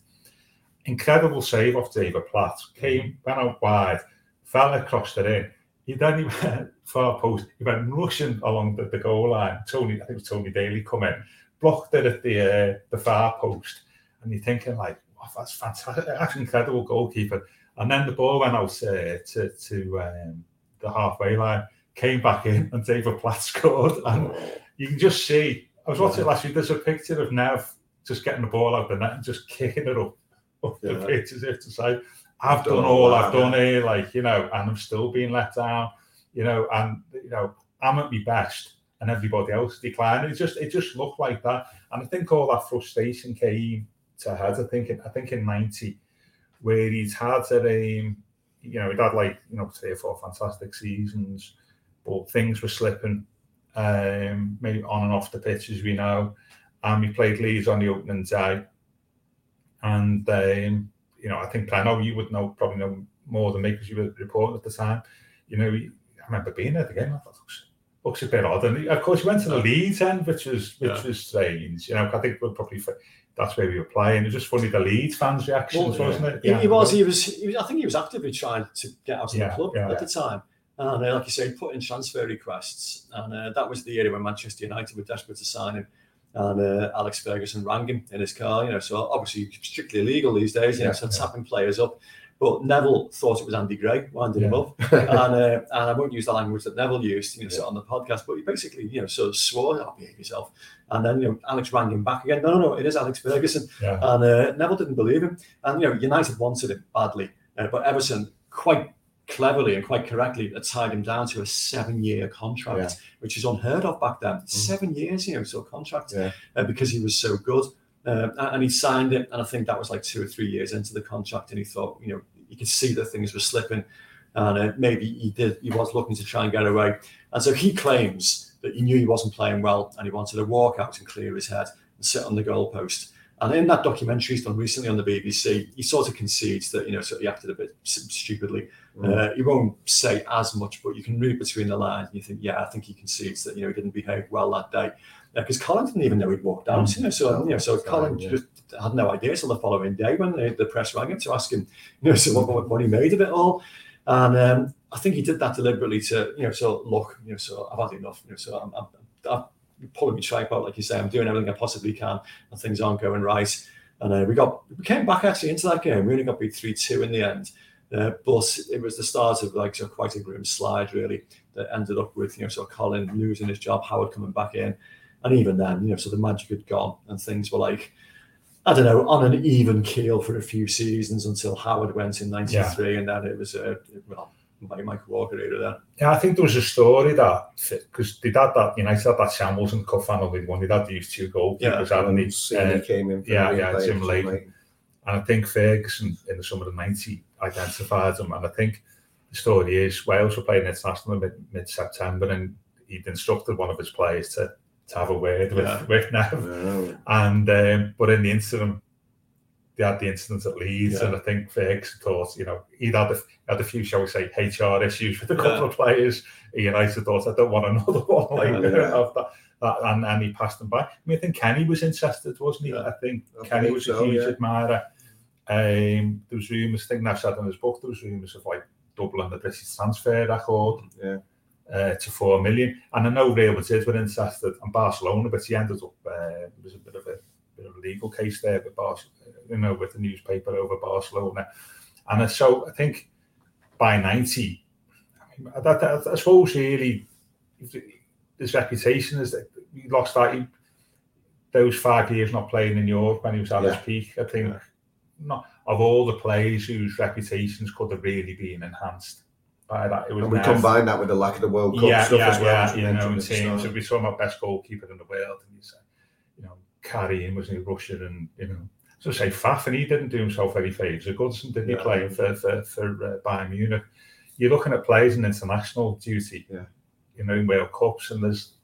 Incredible save off David Platt. Came, went out wide, fell across the ring. He then he went far post. He went rushing along the, the goal line. Tony, I think it was Tony Daley come in, blocked it at the uh, the far post. And you're thinking like, wow, that's fantastic. That's an incredible goalkeeper. And then the ball went out uh, to to um, the halfway line, came back in, and David Platt scored. And you can just see. I was watching it last week. There's a picture of Nev just getting the ball out of the net and just kicking it up up the Yeah. pitch as if to say, "I've Done done all I've done here," like you know, and I'm still being let down, you know, and you know, I'm at my best, and everybody else declining. It just it just looked like that, and I think all that frustration came to head. I think in, I think in '90 where he's had a, um, you know, he'd had like, you know, three or four fantastic seasons, but things were slipping, um, maybe on and off the pitch, as we know. And we played Leeds on the opening day. And, um, you know, I think, I know you would know, probably know more than me because you were reporting at the time. You know, I remember being at the game, I thought, looks, a bit odd. And of course, he went to the Leeds end, which was, which Yeah. was strange. You know, I think we're probably, that's where we were playing. It was just funny, the Leeds fans' reactions, Well, wasn't it? He, Yeah. he was, he was, he was, I think he was actively trying to get out of Yeah, the club yeah. at the time. And uh, like you say, he put in transfer requests. And uh, that was the era when Manchester United were desperate to sign him. And uh, Alex Ferguson rang him in his car, you know, so obviously strictly illegal these days, you know, so yeah. tapping players up. But Neville thought it was Andy Gray, winding him up. and, uh, and I won't use the language that Neville used, you know, of on the podcast, but he basically, you know, sort of swore, oh, behave yourself. And then, you know, Alex rang him back again. No, no, no, it is Alex Ferguson. Yeah. And uh, Neville didn't believe him. And, you know, United wanted him badly. Uh, but Everton quite cleverly and quite correctly tied him down to a seven year contract, Yeah. which is unheard of back then. Seven years, you know, so contract Yeah. uh, because he was so good. And and he signed it, and I think that was like two or three years into the contract, and he thought, you know, you could see that things were slipping, and uh, maybe he did. He was looking to try and get away, and so he claims that he knew he wasn't playing well, and he wanted to walk out and clear his head and sit on the goalpost. And in that documentary he's done recently on the BBC, he sort of concedes that you know, so he acted a bit stupidly. Uh, he won't say as much, but you can read between the lines, and you think, yeah, I think he concedes that you know he didn't behave well that day because Colin didn't even know he'd walked out. You know, so you know, so Colin yeah. just had no idea till the following day when the, the press rang him to ask him, you know, so what, what, he made of it all. And um, I think he did that deliberately to, you know, so look, you know, so I've had enough, you know, so I'm, I'm, I'm pulling my tripe out, like you say, I'm doing everything I possibly can, and things aren't going right. And uh, we got, we came back actually into that game. We only got beat three two in the end, uh, but it was the start of like so quite a grim slide really that ended up with you know so Colin losing his job, Howard coming back in, and even then, you know, so the magic had gone and things were like, I don't know, on an even keel for a few seasons until Howard went in '93, and then it was a well, Mike Mike Walker era then. Yeah, I think there was a story that because they had that United had that Shambles and Cup final with one. They had these two goalkeepers, Yeah. hadn't they? Sydney Uh, came in. for yeah, yeah, Jim Lake. Lake. And I think Ferguson in the summer of '90 identified them. And I think the story is Wales were playing international in mid, mid-September, and he'd instructed one of his players to, to have a word with, Yeah. with Nev. Oh, And um, but in the interim, they had the incident at Leeds, Yeah. and I think Ferguson thought, you know, he'd had a, had a few, shall we say, HR issues with a couple Yeah. of players. He United thought, I don't want another one like Yeah, yeah. of that. that and, and he passed them by. I mean, I think Kenny was interested, wasn't he? Yeah. I think I Kenny believe was a huge yeah. admirer. Um, there was rumours, I think Nev said in his book, there was rumours of like doubling the British transfer record Yeah. Uh, to four million. And I know Real Madrid were interested, and Barcelona, but he ended up uh, it was a bit of a bit of a legal case there with Bar- you know, with the newspaper over Barcelona. And so I think by ninety, I, mean, that, that, I suppose really his reputation is that he lost that. He, those five years not playing in Europe when he was at his peak, I think Yeah. not of all the players whose reputations could have really been enhanced by that. It was And we combine that with the lack of the World Cup yeah, stuff yeah, as well. yeah, as you you know, in mentioned at the terms of we saw my best goalkeeper in the world, and you say, you know, Karim was in Russia, and you know, so say Pfaff, and he didn't do himself any favours. Goodson didn't he Yeah. playing for for for uh, Bayern Munich? You're looking at players in international duty, Yeah. you know, in World Cups, and there's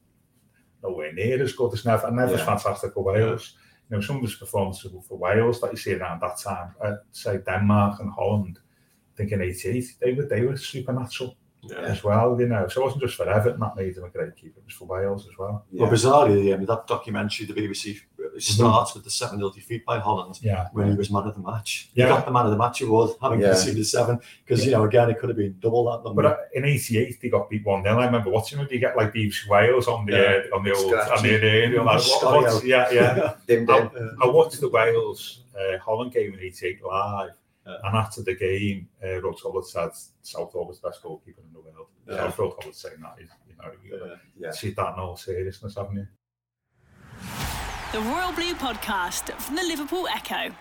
nowhere near as good as Never. Never's Yeah. fantastic for Wales. You know, some of his performances for Wales that you see around that time, uh, say Denmark and Holland, think in '88, they were they were supernatural Yeah. as well, you know. So it wasn't just for Everton that made him a great keeper, it was for Wales as well. Yeah. Well, bizarrely, um, that documentary, the BBC, it starts with the 7 0 defeat by Holland Yeah. when he was man of the match. Yeah. He got the man of the match award, having Yeah. conceded seven, because, you know, again, it could have been double that number. But uh, in '88, they got beat one 0 I remember watching it. You get like these Wales on the Yeah. uh, on the old Scratchy. on the aerial. Like, what- Scotty what's- out. yeah, yeah. Dim dim. I watched the Wales uh, Holland game in '88 live, Yeah. and after the game, uh, Ruud Gullit said Southall was the best goalkeeper in the world. Yeah. Yeah. So Ruud Gullit saying that, is, you know, you Yeah. Yeah. see that in all seriousness, haven't you? The Royal Blue Podcast from the Liverpool Echo.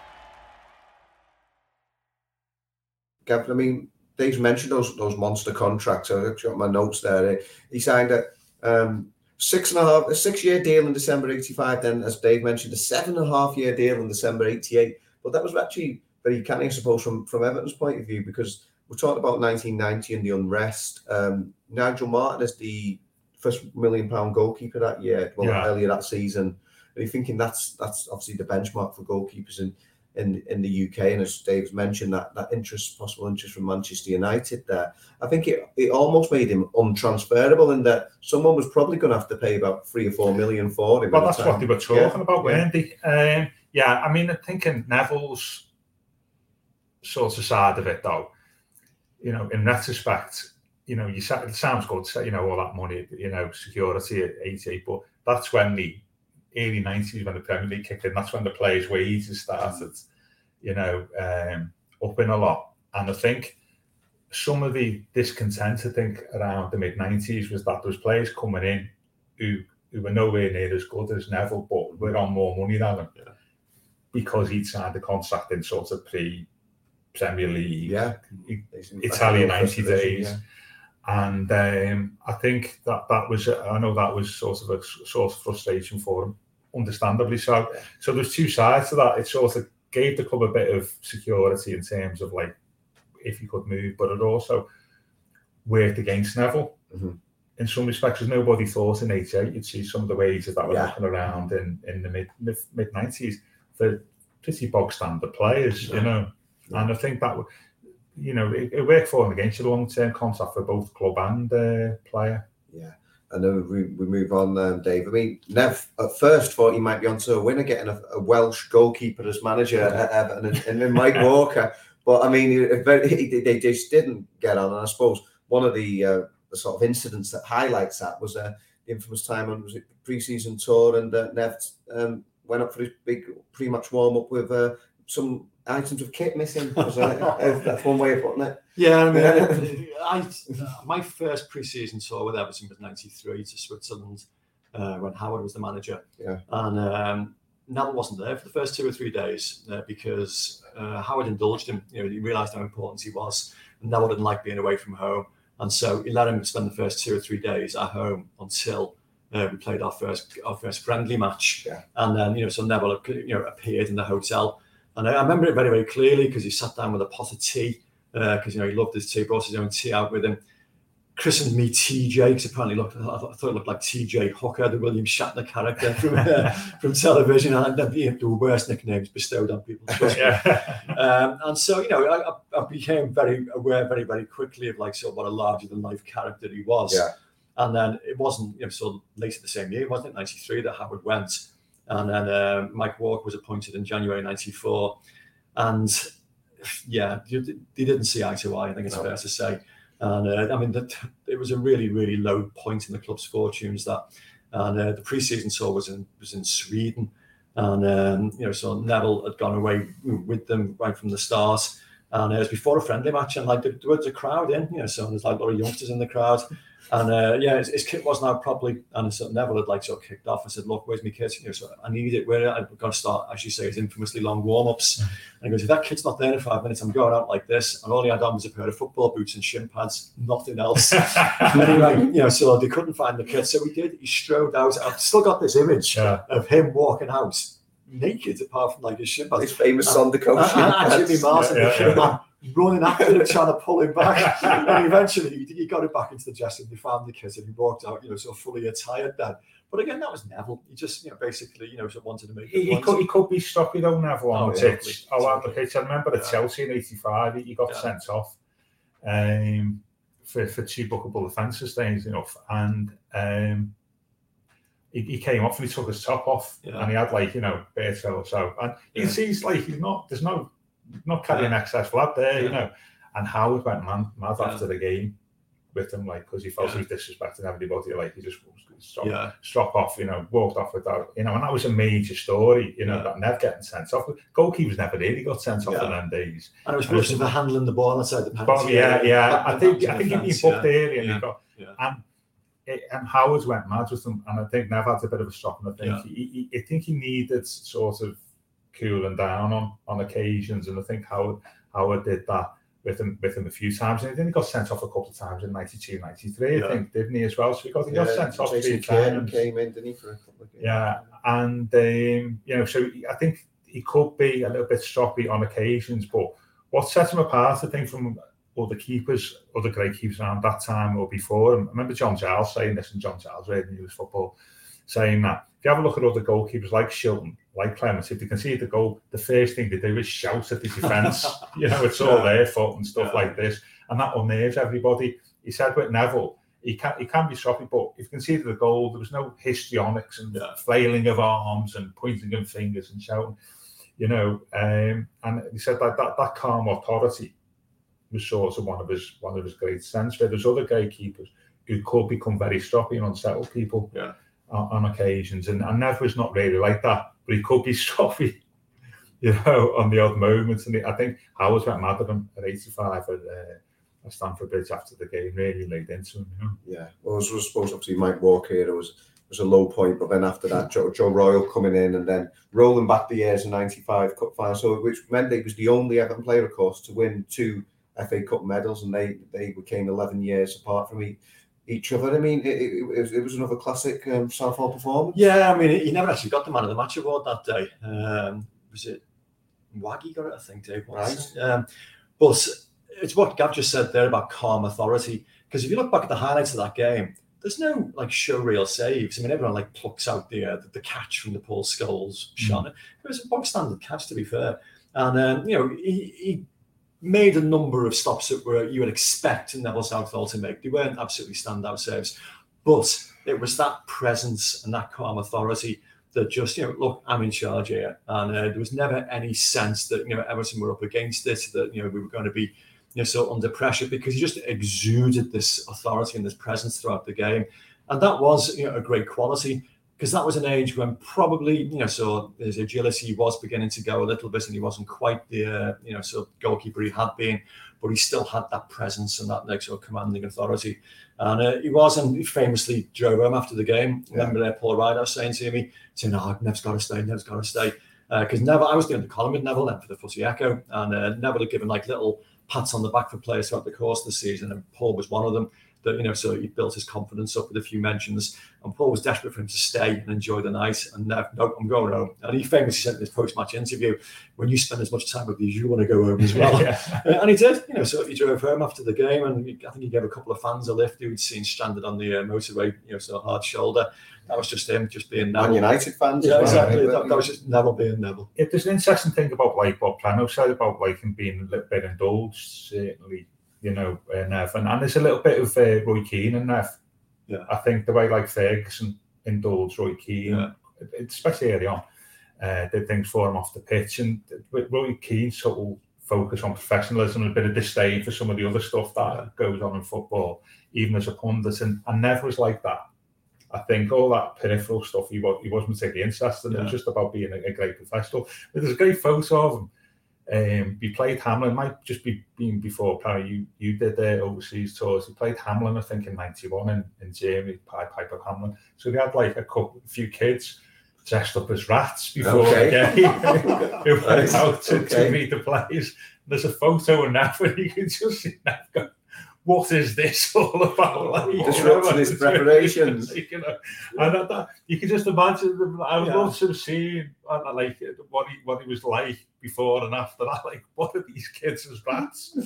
Gavin, I mean, Dave's mentioned those those monster contracts. I've actually got my notes there. He signed a um, six and a half, a six year deal in December '85. Then, as Dave mentioned, a seven and a half year deal in December '88. But that was actually very canny, I suppose, from from Everton's point of view, because we talked about 1990 and the unrest. Um, Nigel Martyn is the first million pound goalkeeper that year, well, Yeah. earlier that season. And you're thinking that's that's obviously the benchmark for goalkeepers in in, in the UK. And as Dave's mentioned, that that interest, possible interest from Manchester United there, I think it, it almost made him untransferable in that someone was probably going to have to pay about three or four million for him. Well, that's what they were talking Yeah, about, yeah. weren't they? Um, yeah, I mean, I'm thinking Neville's sort of side of it, though. You know, in retrospect, you know, you it sounds good, you know, all that money, you know, security at 88, but that's when the early 90s, when the Premier League kicked in, that's when the players' wages started, you know, um, up in a lot. And I think some of the discontent, I think, around the mid 90s was that those players coming in who who were nowhere near as good as Neville, but were on more money than him Yeah. because he'd signed a contract in sort of pre Premier League, Yeah. Italian 90 days. And um, I think that that was, I know that was sort of a source of frustration for him, understandably so. Yeah. So there's two sides to that. It sort of gave the club a bit of security in terms of like if he could move, but it also worked against Neville Mhm. in some respects. Because nobody thought in '88 you'd see some of the wages that were Yeah. around in, in the mid mid '90s for pretty bog standard players, you know. Yeah. And I think that would, you know, it, it worked for him against a long term contract for both club and uh, player. Yeah. And then we, we move on, um, Dave. I mean, Nev at first thought he might be onto a winner, getting a, a Welsh goalkeeper as manager at Everton, and, and then Mike Walker. But I mean, they just didn't get on. And I suppose one of the, uh, the sort of incidents that highlights that was uh, the infamous time on was it pre-season tour, and uh, Nev um, went up for his big pre-match warm up with uh, some items of kit missing. Was, uh, that's one way of putting it. Yeah, I mean, I, my first pre-season tour with Everton was '93 to Switzerland uh, when Howard was the manager. Yeah. and um, Neville wasn't there for the first two or three days uh, because uh, Howard indulged him. You know, he realised how important he was. And Neville didn't like being away from home, and so he let him spend the first two or three days at home until uh, we played our first our first friendly match. Yeah. And then you know, so Neville you know appeared in the hotel, and I, I remember it very very clearly because he sat down with a pot of tea because you know he loved his tea, brought his own tea out with him. Christened me TJ because apparently looked, I thought it looked like TJ Hooker, the William Shatner character from uh, from television, and the, the worst nicknames bestowed on people. yeah. Um, and so, you know, I, I- I became very aware very, very quickly of like sort of what a larger than life character he was. Yeah. And then it wasn't, you know, so later the same year, wasn't it, 93, that Howard went. And then uh, Mike Walker was appointed in January 94. And yeah, you- they didn't see eye to eye, I think it's No. fair to say. And uh, I mean, that it was a really, really low point in the club's fortunes that. And uh, the pre-season tour was in was in Sweden, and um, you know, so Neville had gone away with them right from the start, And uh, it was before a friendly match, and like there, there was a crowd in, you know, so there's like a lot of youngsters in the crowd. And uh, yeah, his, his kit wasn't out properly, and so Neville had like sort of kicked off. I said, "Look, where's my kit?" You know, so I need it. Where I've got to start, as you say, his infamously long warm ups. And he goes, "If that kit's not there in five minutes, I'm going out like this." And all he had on was a pair of football boots and shin pads, nothing else. and anyway, you know, so they couldn't find the kit, so he did. He strode out. I've still got this image Yeah. of him walking out naked, apart from like his shin pads. His famous Sonder And, and, and Jimmy Mars and Yeah, the yeah, kid man running after him, trying to pull him back. and eventually he, he got it back into the dressing room, they found the kit and he walked out, you know, so fully attired then. But again, that was Neville. He just, you know, basically, you know, sort of wanted to make He, he could, he could be stocky though, Neville, on Oh, the yeah, pitch. totally. Oh, on the pitch. I remember at Chelsea in 85, he, he got Yeah. sent off um, for, for two bookable offences, strange enough. And um, he, he came off and he took his top off Yeah. and he had like, you know, bare or so. And you Yeah. see he's like, he's not, there's no, not carrying excess lad there, you know. And Howard went man, mad Yeah. after the game with him, like, because he felt Yeah. he was disrespecting everybody. Like, he just stopped Yeah, struck off, you know, walked off without, you know, and that was a major story, you know, Yeah. that Nev getting sent off. Goalkeepers never really got sent off Yeah. in them days. and it was Russian for handling the ball outside the penalty. But yeah, yeah, I think penalty I think he'd been defence, booked yeah. early and Yeah. he got Yeah. and it, and Howard's went mad with them, and I think Nev had a bit of a stop, and I think Yeah. he, he, I think he needed sort of cooling down on on occasions, and I think Howard Howard did that with him with him a few times, and then he got sent off a couple of times in 92, 93, Yeah. I think, didn't he as well? So he got he got sent off three times. came in, didn't he, for a couple of games? Yeah, and um, you know, so I think he could be a little bit stroppy on occasions, but what sets him apart, I think, from other keepers, other great keepers around that time or before. And I remember John Giles saying this, and John Giles read news football, saying that you have a look at other goalkeepers like Shilton, like Clemence, if they see the goal, the first thing they do is shout at the defence. you know, it's all Yeah. their fault and stuff Yeah. like this, and that unnerves everybody. He said with Neville, he can he can be stroppy, but if you can see the goal, there was no histrionics and Yeah. flailing of arms and pointing of fingers and shouting, you know. Um, and he said that that, that calm authority was sort of one of his one of his great strengths. There's other great keepers who could become very stroppy and unsettle people Yeah. On, on occasions, and, and Nev was not really like that, but he could be stroppy. You know, on the odd moments, and I think Howard went mad at him at 85 at, uh, at Stamford Bridge after the game. Really laid into him, you know. Yeah, well, I was was supposed obviously Mike Walker was was a low point, but then after that, Joe, Joe Royle coming in and then rolling back the years in '95 Cup final, so which meant he was the only Everton player, of course, to win two FA Cup medals, and they they became 11 years apart from each, each other. I mean, it, it, it, was, another classic um, Southall performance. Yeah, I mean, he never actually got the man of the match award that day. Um, was it Waggy got it? I think Dave. was. Um, but it's what Gav just said there about calm authority. Because if you look back at the highlights of that game, there's no like show real saves. I mean, everyone like plucks out the uh, the, catch from the Paul Scholes shot. It was a bog standard catch, to be fair. And um, you know, he, he made a number of stops that were you would expect Neville Southall to make. They weren't absolutely standout saves, but it was that presence and that calm authority that just you know, look, I'm in charge here, and uh, there was never any sense that you know Everton were up against this that you know we were going to be you know so under pressure because he just exuded this authority and this presence throughout the game, and that was you know a great quality because that was an age when probably you know so his agility was beginning to go a little bit and he wasn't quite the uh, you know so goalkeeper he had been but he still had that presence and that like sort of commanding authority. And uh, he was and he famously drove home after the game. Yeah. remember there Paul Rideout saying to me saying oh Nev's got to stay Nev's got to stay because Neville I was doing the column with Neville then for the Footy Echo and uh, Neville had given like little pats on the back for players throughout the course of the season and Paul was one of them that you know so he built his confidence up with a few mentions and Paul was desperate for him to stay and enjoy the night. And uh, no, I'm going home. And he famously said in his post-match interview, "When you spend as much time with me as you want to go home as well." Yeah. And he did. You know, so he drove home after the game, and he, I think he gave a couple of fans a lift who he'd seen stranded on the uh, motorway. You know, so hard shoulder. That was just him, just being Man United fans. Yeah, well, exactly. right? That, that was just Neville being Neville. It, there's an interesting thing about like what Plano said about like him being a little bit indulged, certainly, you know, uh. And, and there's a little bit of uh, Roy Keane in Nev. Yeah. I think the way like Ferguson indulged Roy Keane, Yeah. especially early on, uh, did things for him off the pitch. And with Roy Keane's sort of focus on professionalism and a bit of disdain for some of the other stuff that goes on in football, even as a pundit. And, and Nev was like that. I think all that peripheral stuff he, was, he wasn't particularly interested in. It was just about being a, a great professional. But there's a great photo of him Um, we played Hamlin, might just be being before Parry, you, you did the overseas tours. We played Hamlin, I think, in 91 in, in Germany, Piper Hamlin. So we had like a couple, a few kids dressed up as rats before Okay. the game. who went out to, Okay. to meet the players. There's a photo of Nev and you can just see Nev go, what is this all about? Like, you know, Disrupting his it's really- preparations. you know, and that, you can just imagine. The, I would Yeah. love to have seen uh, like what he what he was like before and after that. Like, what are these kids as rats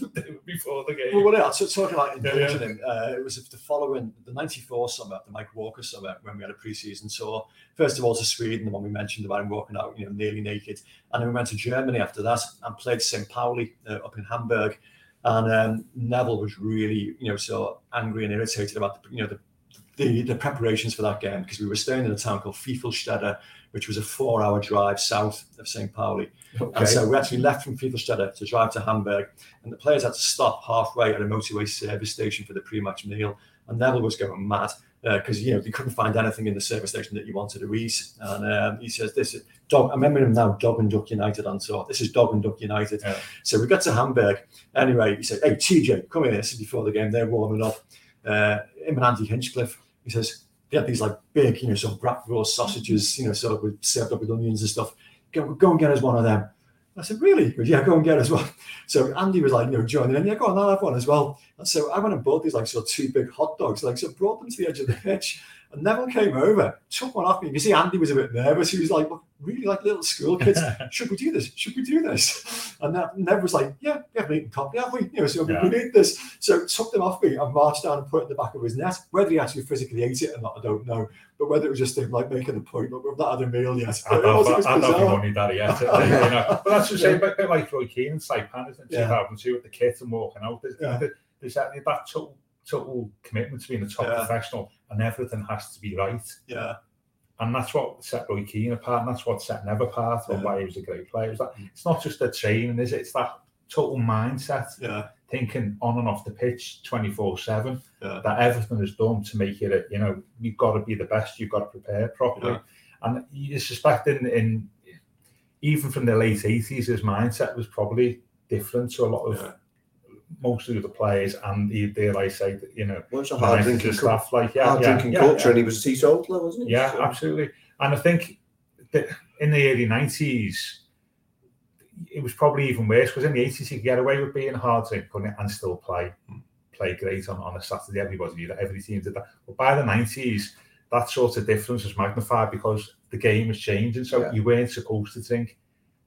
before the game? Well, what else? So talking about Yeah, him, uh, it was the following the '94 summer, the Mike Walker summer, when we had a pre-season tour. First of all to Sweden, the one we mentioned about him walking out, you know, nearly naked, and then we went to Germany after that and played St. Pauli uh, up in Hamburg. And um, Neville was really, you know, so angry and irritated about the, you know, the the, the preparations for that game because we were staying in a town called Fiefelstede, which was a four-hour drive south of St. Pauli. Okay. And so we actually left from Fiefelstede to drive to Hamburg, and the players had to stop halfway at a motorway service station for the pre-match meal. And Neville was going mad because you know they couldn't find anything in the service station that you wanted to eat. And um, he says, "This is dog." I remember him now, Dog and Duck United on tour. This is Dog and Duck United. Yeah. So we got to Hamburg. Anyway, he said, "Hey TJ, come here." This is before the game. They're warming up. Uh, him and Andy Hinchcliffe. He says they had these like big, you know, sort of bratwurst sausages, you know, sort of with served up with onions and stuff. Go, go and get us one of them. I said, really? He goes, yeah, go and get as well. So Andy was like, you know, joining in. Yeah, go on, I'll have one as well. And so I went and bought these like sort of two big hot dogs, like so brought them to the edge of the pitch. And Neville came over, took one off me. You see Andy was a bit nervous. He was like, really like little school kids. Should we do this? Should we do this? And Nev Nev was like, yeah, we haven't eaten coffee, have we? You know, so we- Yeah. we need this. So took them off me and marched down and put it in the back of his net. Whether he actually physically ate it or not, I don't know. But whether it was just him like making a point, but we've not had a meal yet. I It was- it don't I don't bizarre. know money that yet. you know. But that's the same bit, bit like Roy Keane and Saipan, isn't it? Yeah. 2002 with the kit and walking out. There's, Yeah. there's that, that total, total commitment to being a top Yeah. professional and everything has to be right. Yeah, And that's what set Roy Keane apart, and that's what set Nev apart, and Yeah. why he was a great player. It was that, it's not just the training, is it? It's that total mindset, yeah, thinking on and off the pitch 24 7, Yeah. that everything is done to make it, you know, you've got to be the best, you've got to prepare properly. Yeah. And you suspect in, in, even from the late 80s, his mindset was probably different to a lot of Yeah. most of the players, and the, dare I say, that, you know, Well, it's a hard drinking, stuff like yeah, hard yeah, drinking yeah, culture, yeah. and he was a teetotaler, wasn't he? Yeah, So- absolutely. And I think that in the early nineties, it was probably even worse because in the eighties you could get away with being hard drink couldn't and still play play great on, on a Saturday. Everybody knew that, every team did that. But by the nineties, that sort of difference was magnified because the game was changing. So you weren't supposed to drink.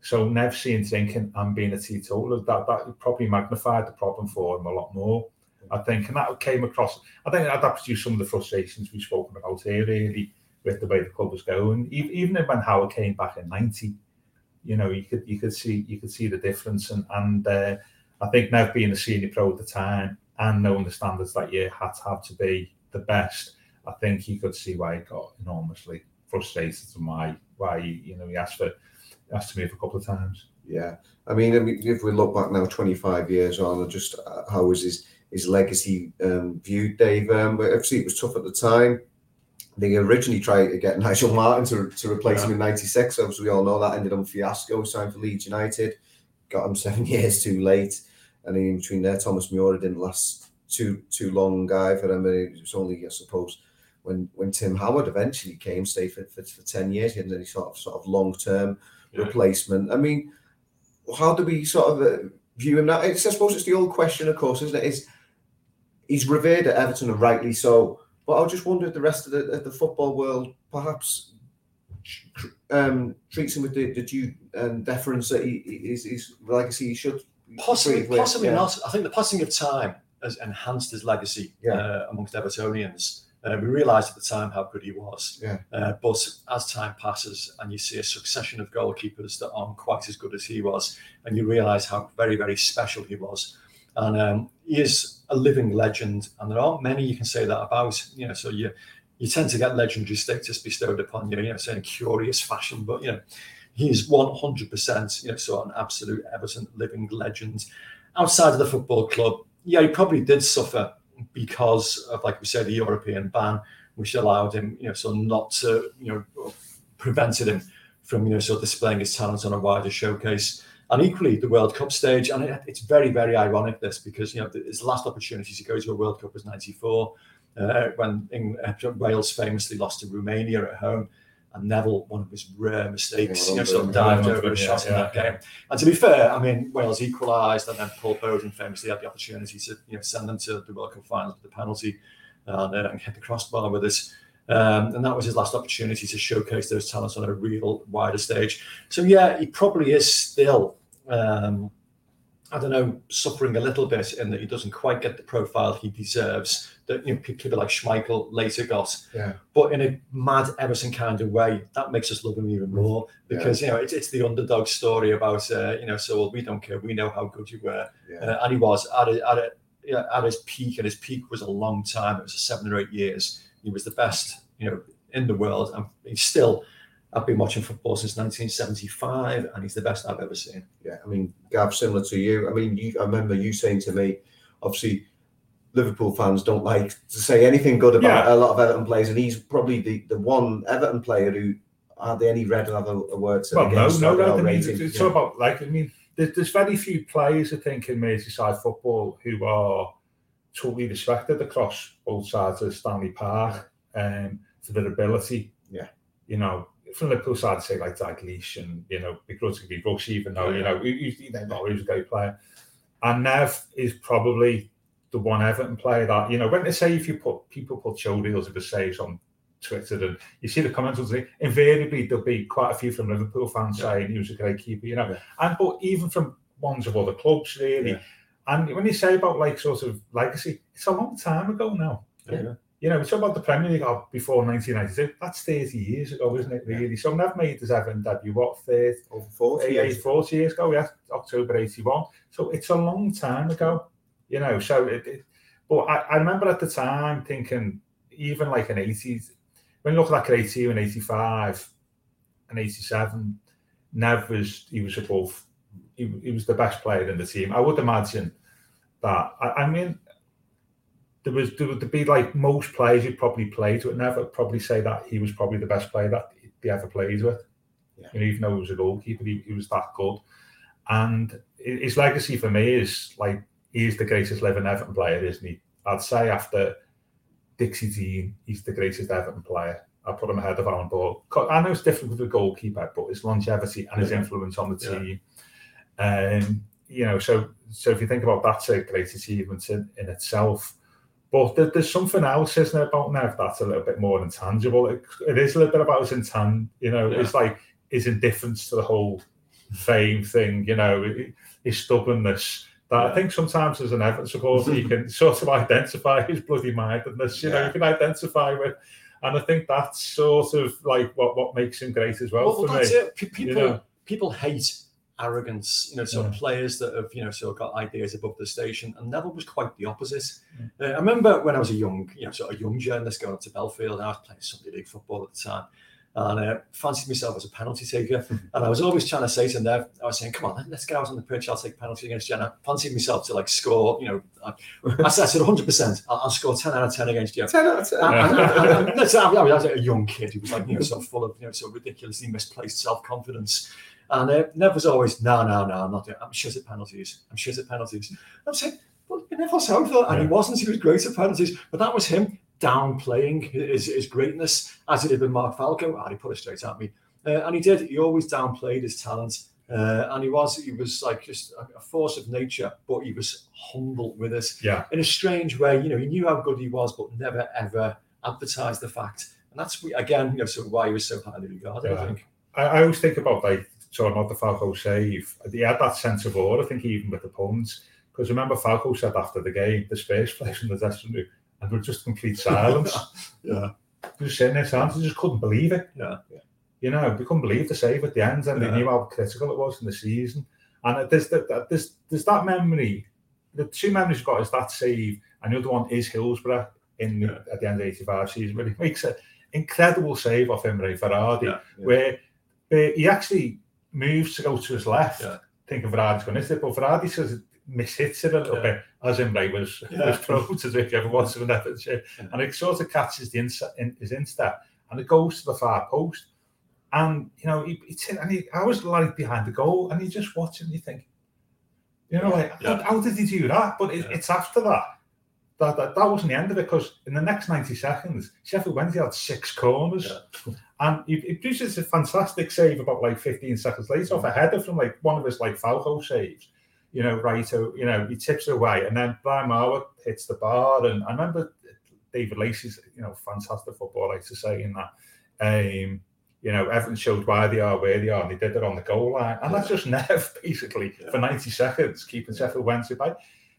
So never seeing drinking and being a teetotaler, that, that probably magnified the problem for him a lot more. I think, and that came across. I think that produced some of the frustrations we've spoken about here, really, with the way the club was going. Even when Howard came back in '90, you know, you could you could see you could see the difference, and and uh, I think now being a senior pro at the time and knowing the standards that you had to have to be the best, I think you could see why he got enormously frustrated and why why you know he asked for asked to move a couple of times. Yeah, I mean, I mean, if we look back now, 25 years on, just uh, how was his his legacy um, viewed, Dave? Um, but obviously, it was tough at the time. They originally tried to get Nigel Martyn to, to replace him in '96. Obviously, we all know that ended on fiasco. Signed for Leeds United, got him seven years too late, and in between there, Thomas Myhre didn't last too too long either. I mean, it was only, I suppose, when when Tim Howard eventually came, stayed for, for, for 10 years, he had any sort of sort of long term Yeah. replacement. I mean, how do we sort of uh, view him now? It's, I suppose it's the old question, of course, isn't it? Is he's revered at Everton and rightly so, but I just wonder if the rest of the, of the football world perhaps um, treats him with the, the due and deference that he, is his legacy he should Possibly, possibly Yeah. not. I think the passing of time has enhanced his legacy Yeah. uh, amongst Evertonians. Uh, we realised at the time how good he was. Yeah. Uh, but as time passes and you see a succession of goalkeepers that aren't quite as good as he was, and you realise how very, very special he was. And um, he is a living legend, and there aren't many you can say that about. You know, so you you tend to get legendary status bestowed upon you, you know, say in a curious fashion, but you know, he's 100%, you know, so an absolute Everton living legend. Outside of the football club, yeah, he probably did suffer because of, like we said, the European ban, which allowed him, you know, so not to, you know, prevented him from, you know, sort of displaying his talents on a wider showcase. And equally, the World Cup stage, and it, it's very, very ironic this because you know his last opportunity to go to a World Cup was '94, uh, when in, uh, Wales famously lost to Romania at home, and Neville, one of his rare mistakes, you know, sort of dived over a shot in that game. And to be fair, I mean, Wales equalised, and then Paul Bodin famously had the opportunity to you know send them to the World Cup final with the penalty and, uh, and hit the crossbar with us. Um, and that was his last opportunity to showcase those talents on a real wider stage. So yeah, he probably is still, um, I don't know, suffering a little bit in that he doesn't quite get the profile he deserves. That you know, people like Schmeichel later got, Yeah. but in a mad Everton kind of way, that makes us love him even more because you know it's, it's the underdog story about uh, you know, so well, we don't care, we know how good you were, Yeah. uh, and he was at a, at a, yeah, at his peak, and his peak was a long time. It was seven or eight years. He was the best, you know, in the world, and he's still. I've been watching football since 1975, and he's the best I've ever seen. Yeah, I mean, Gav, similar to you. I mean, you, I remember you saying to me, obviously, Liverpool fans don't like to say anything good about Yeah. a lot of Everton players, and he's probably the, the one Everton player who hardly any red have a, a word to Well, no, against no, or no. I mean, rating. it's, it's Yeah. all about like I mean, there's, there's very few players I think in Merseyside football who are totally respected across both sides of Stanley Park um, for their ability. Yeah. you know, from Liverpool side, say like Dalglish and you know, begrudgingly Rush, even though you know, he's he, he, know, he was a great player. And Nev is probably the one Everton player that you know when they say if you put people put show reels of the saves on Twitter and you see the comments on say invariably there'll be quite a few from Liverpool fans saying he was a great keeper, you know, Yeah. and but even from ones of other clubs really. Yeah. And when you say about like sort of legacy, it's a long time ago now. Yeah. You know, we talk about the Premier League oh, before 1992. That's 30 years ago, isn't it? Really. So Nev made his Everton debut what 30, Over 40 yeah, years. 40 years ago, yeah, October 81. So it's a long time ago, you know. So it, it but I, I remember at the time thinking, even like an 80s, when you look at that great team in 85 and 87, Nev was, he was above, he, he was the best player in the team. I would imagine that, I, I mean, there was there would be like most players who probably played with Nev would probably say that he was probably the best player that he ever played with. Yeah. You know, even though he was a goalkeeper, he, he was that good. And his legacy for me is like he's the greatest living Everton player, isn't he? I'd say after Dixie Dean, he's the greatest Everton player. I put him ahead of Alan Ball. I know it's different with a goalkeeper, but his longevity and his Yeah. influence on the Yeah. team. Um, you know, so so if you think about that's a great achievement in, in itself. But there, there's something else, isn't there, about Nev that's a little bit more intangible. It, it is a little bit about his intan, you know, Yeah. it's like his indifference to the whole fame thing, you know, his stubbornness. That I think sometimes as an Everton supporter, you can sort of identify his bloody mindedness, you know, you can identify with. And I think that's sort of like what, what makes him great as well, Well, for that's me. people know. people hate arrogance. You know, so Yeah. players that have you know sort of got ideas above the station, and Neville was quite the opposite. Mm. Uh, I remember when I was a young, you know, sort of young journalist going up to Bellefield, I was playing Sunday League football at the time. And uh, fancied myself as a penalty taker, and I was always trying to say to Nev, I was saying, "Come on, let's get out on the pitch. I'll take penalty against you." And I fancied myself to like score. You know, I, I said, 100. percent I'll, I'll score 10 out of 10 against you. 10 out of 10. And- so I, I was a young kid who was like, you know, sort of full of, you know, sort of ridiculously misplaced self confidence. And uh, Nev was always, no, no, no, I'm not doing I'm shit at penalties. I'm shit at penalties. And I'm saying, well, you never sound that. And he wasn't. He was great at penalties. But that was him downplaying his, his greatness, as it had been Mark Falco. And he put it straight at me. Uh, and he did. He always downplayed his talent. Uh, and he was, he was like just a, force of nature, but he was humble with it Yeah. in a strange way. You know, he knew how good he was, but never ever advertised the fact. And that's again, you know, sort of why he was so highly regarded. I think. I, I always think about like talking about the Falco save. He had that sense of awe, I think, even with opponents. Because remember, Falco said after the game, the space players in the dressing room, and there was just complete silence. Yeah, just sitting there, silence, they just couldn't believe it. Yeah. You know, they couldn't believe the save at the end, and Yeah. they knew how critical it was in the season. And there's that, there's, there's that memory. The two memories I've got is that save, and the other one is Hillsborough in Yeah. at the end of the 85 season, where he makes an incredible save off Imre Varadi, where, where he actually moves to go to his left, Yeah. thinking Varadi's going to hit it, but Varadi says it mishits it a little Yeah. bit, as Imre was, Yeah. was prone to do if you ever watched an effort. Yeah. And it sort of catches the insta, in, his instep and it goes to the far post. And you know, he, he and he, I was like behind the goal, and you just watch him, and you think, you know, like how, how did he do that? But it, it's after that. That, that, that wasn't the end of it because in the next 90 seconds, Sheffield Wednesday had six corners. And he, produces a fantastic save about like 15 seconds later off a header from like one of his like Falco saves. You know, right, so, you know, he tips it away and then Brian Marwood hits the bar. And I remember David Lacey's, you know, fantastic football, like to say in that. Um, you know, Everton showed why they are where they are, and they did it on the goal line. And that's just Nev, basically, Yeah. for 90 seconds, keeping Sheffield Wednesday by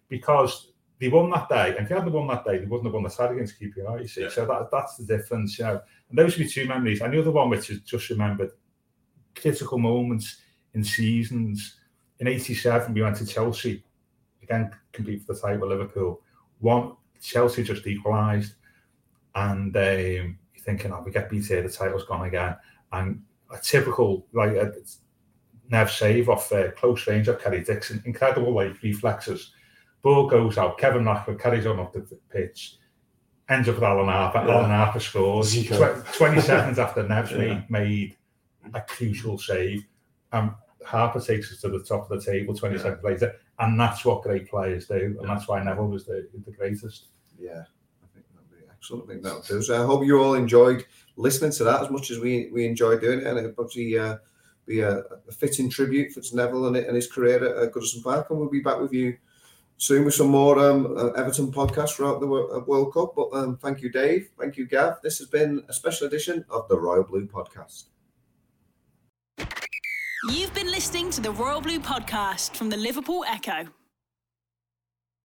because they won that day. And if they hadn't won that day, they wouldn't have won the tie against QPR, you see. Yeah. So that, that's the difference, you know. And those would be two memories. And the other one, which is just remembered, critical moments in seasons. In 87, we went to Chelsea, again, compete for the title with Liverpool. One, Chelsea just equalised. And um, you're thinking, oh, we get beat here, the title's gone again. And a typical, like, a Nev save off uh, close range of Kerry Dixon, incredible like reflexes. Ball goes out, Kevin Ratcliffe carries on off the pitch, ends up with Alan Harper. Yeah. Alan Harper scores. Tw- 20 seconds after Nev's Yeah. made, made a crucial save. Um, Harper takes us to the top of the table 20 Yeah. seconds later. And that's what great players do. And that's why Neville was the, the greatest. Yeah, I think that'll be excellent. I think that'll do. So I hope you all enjoyed listening to that as much as we we enjoyed doing it, and it'll obviously uh, be a, a fitting tribute for Neville and, and his career at Goodison Park. And we'll be back with you soon with some more um, uh, Everton podcasts throughout the uh, World Cup. But um, thank you, Dave. Thank you, Gav. This has been a special edition of the Royal Blue Podcast. You've been listening to the Royal Blue podcast from the Liverpool Echo.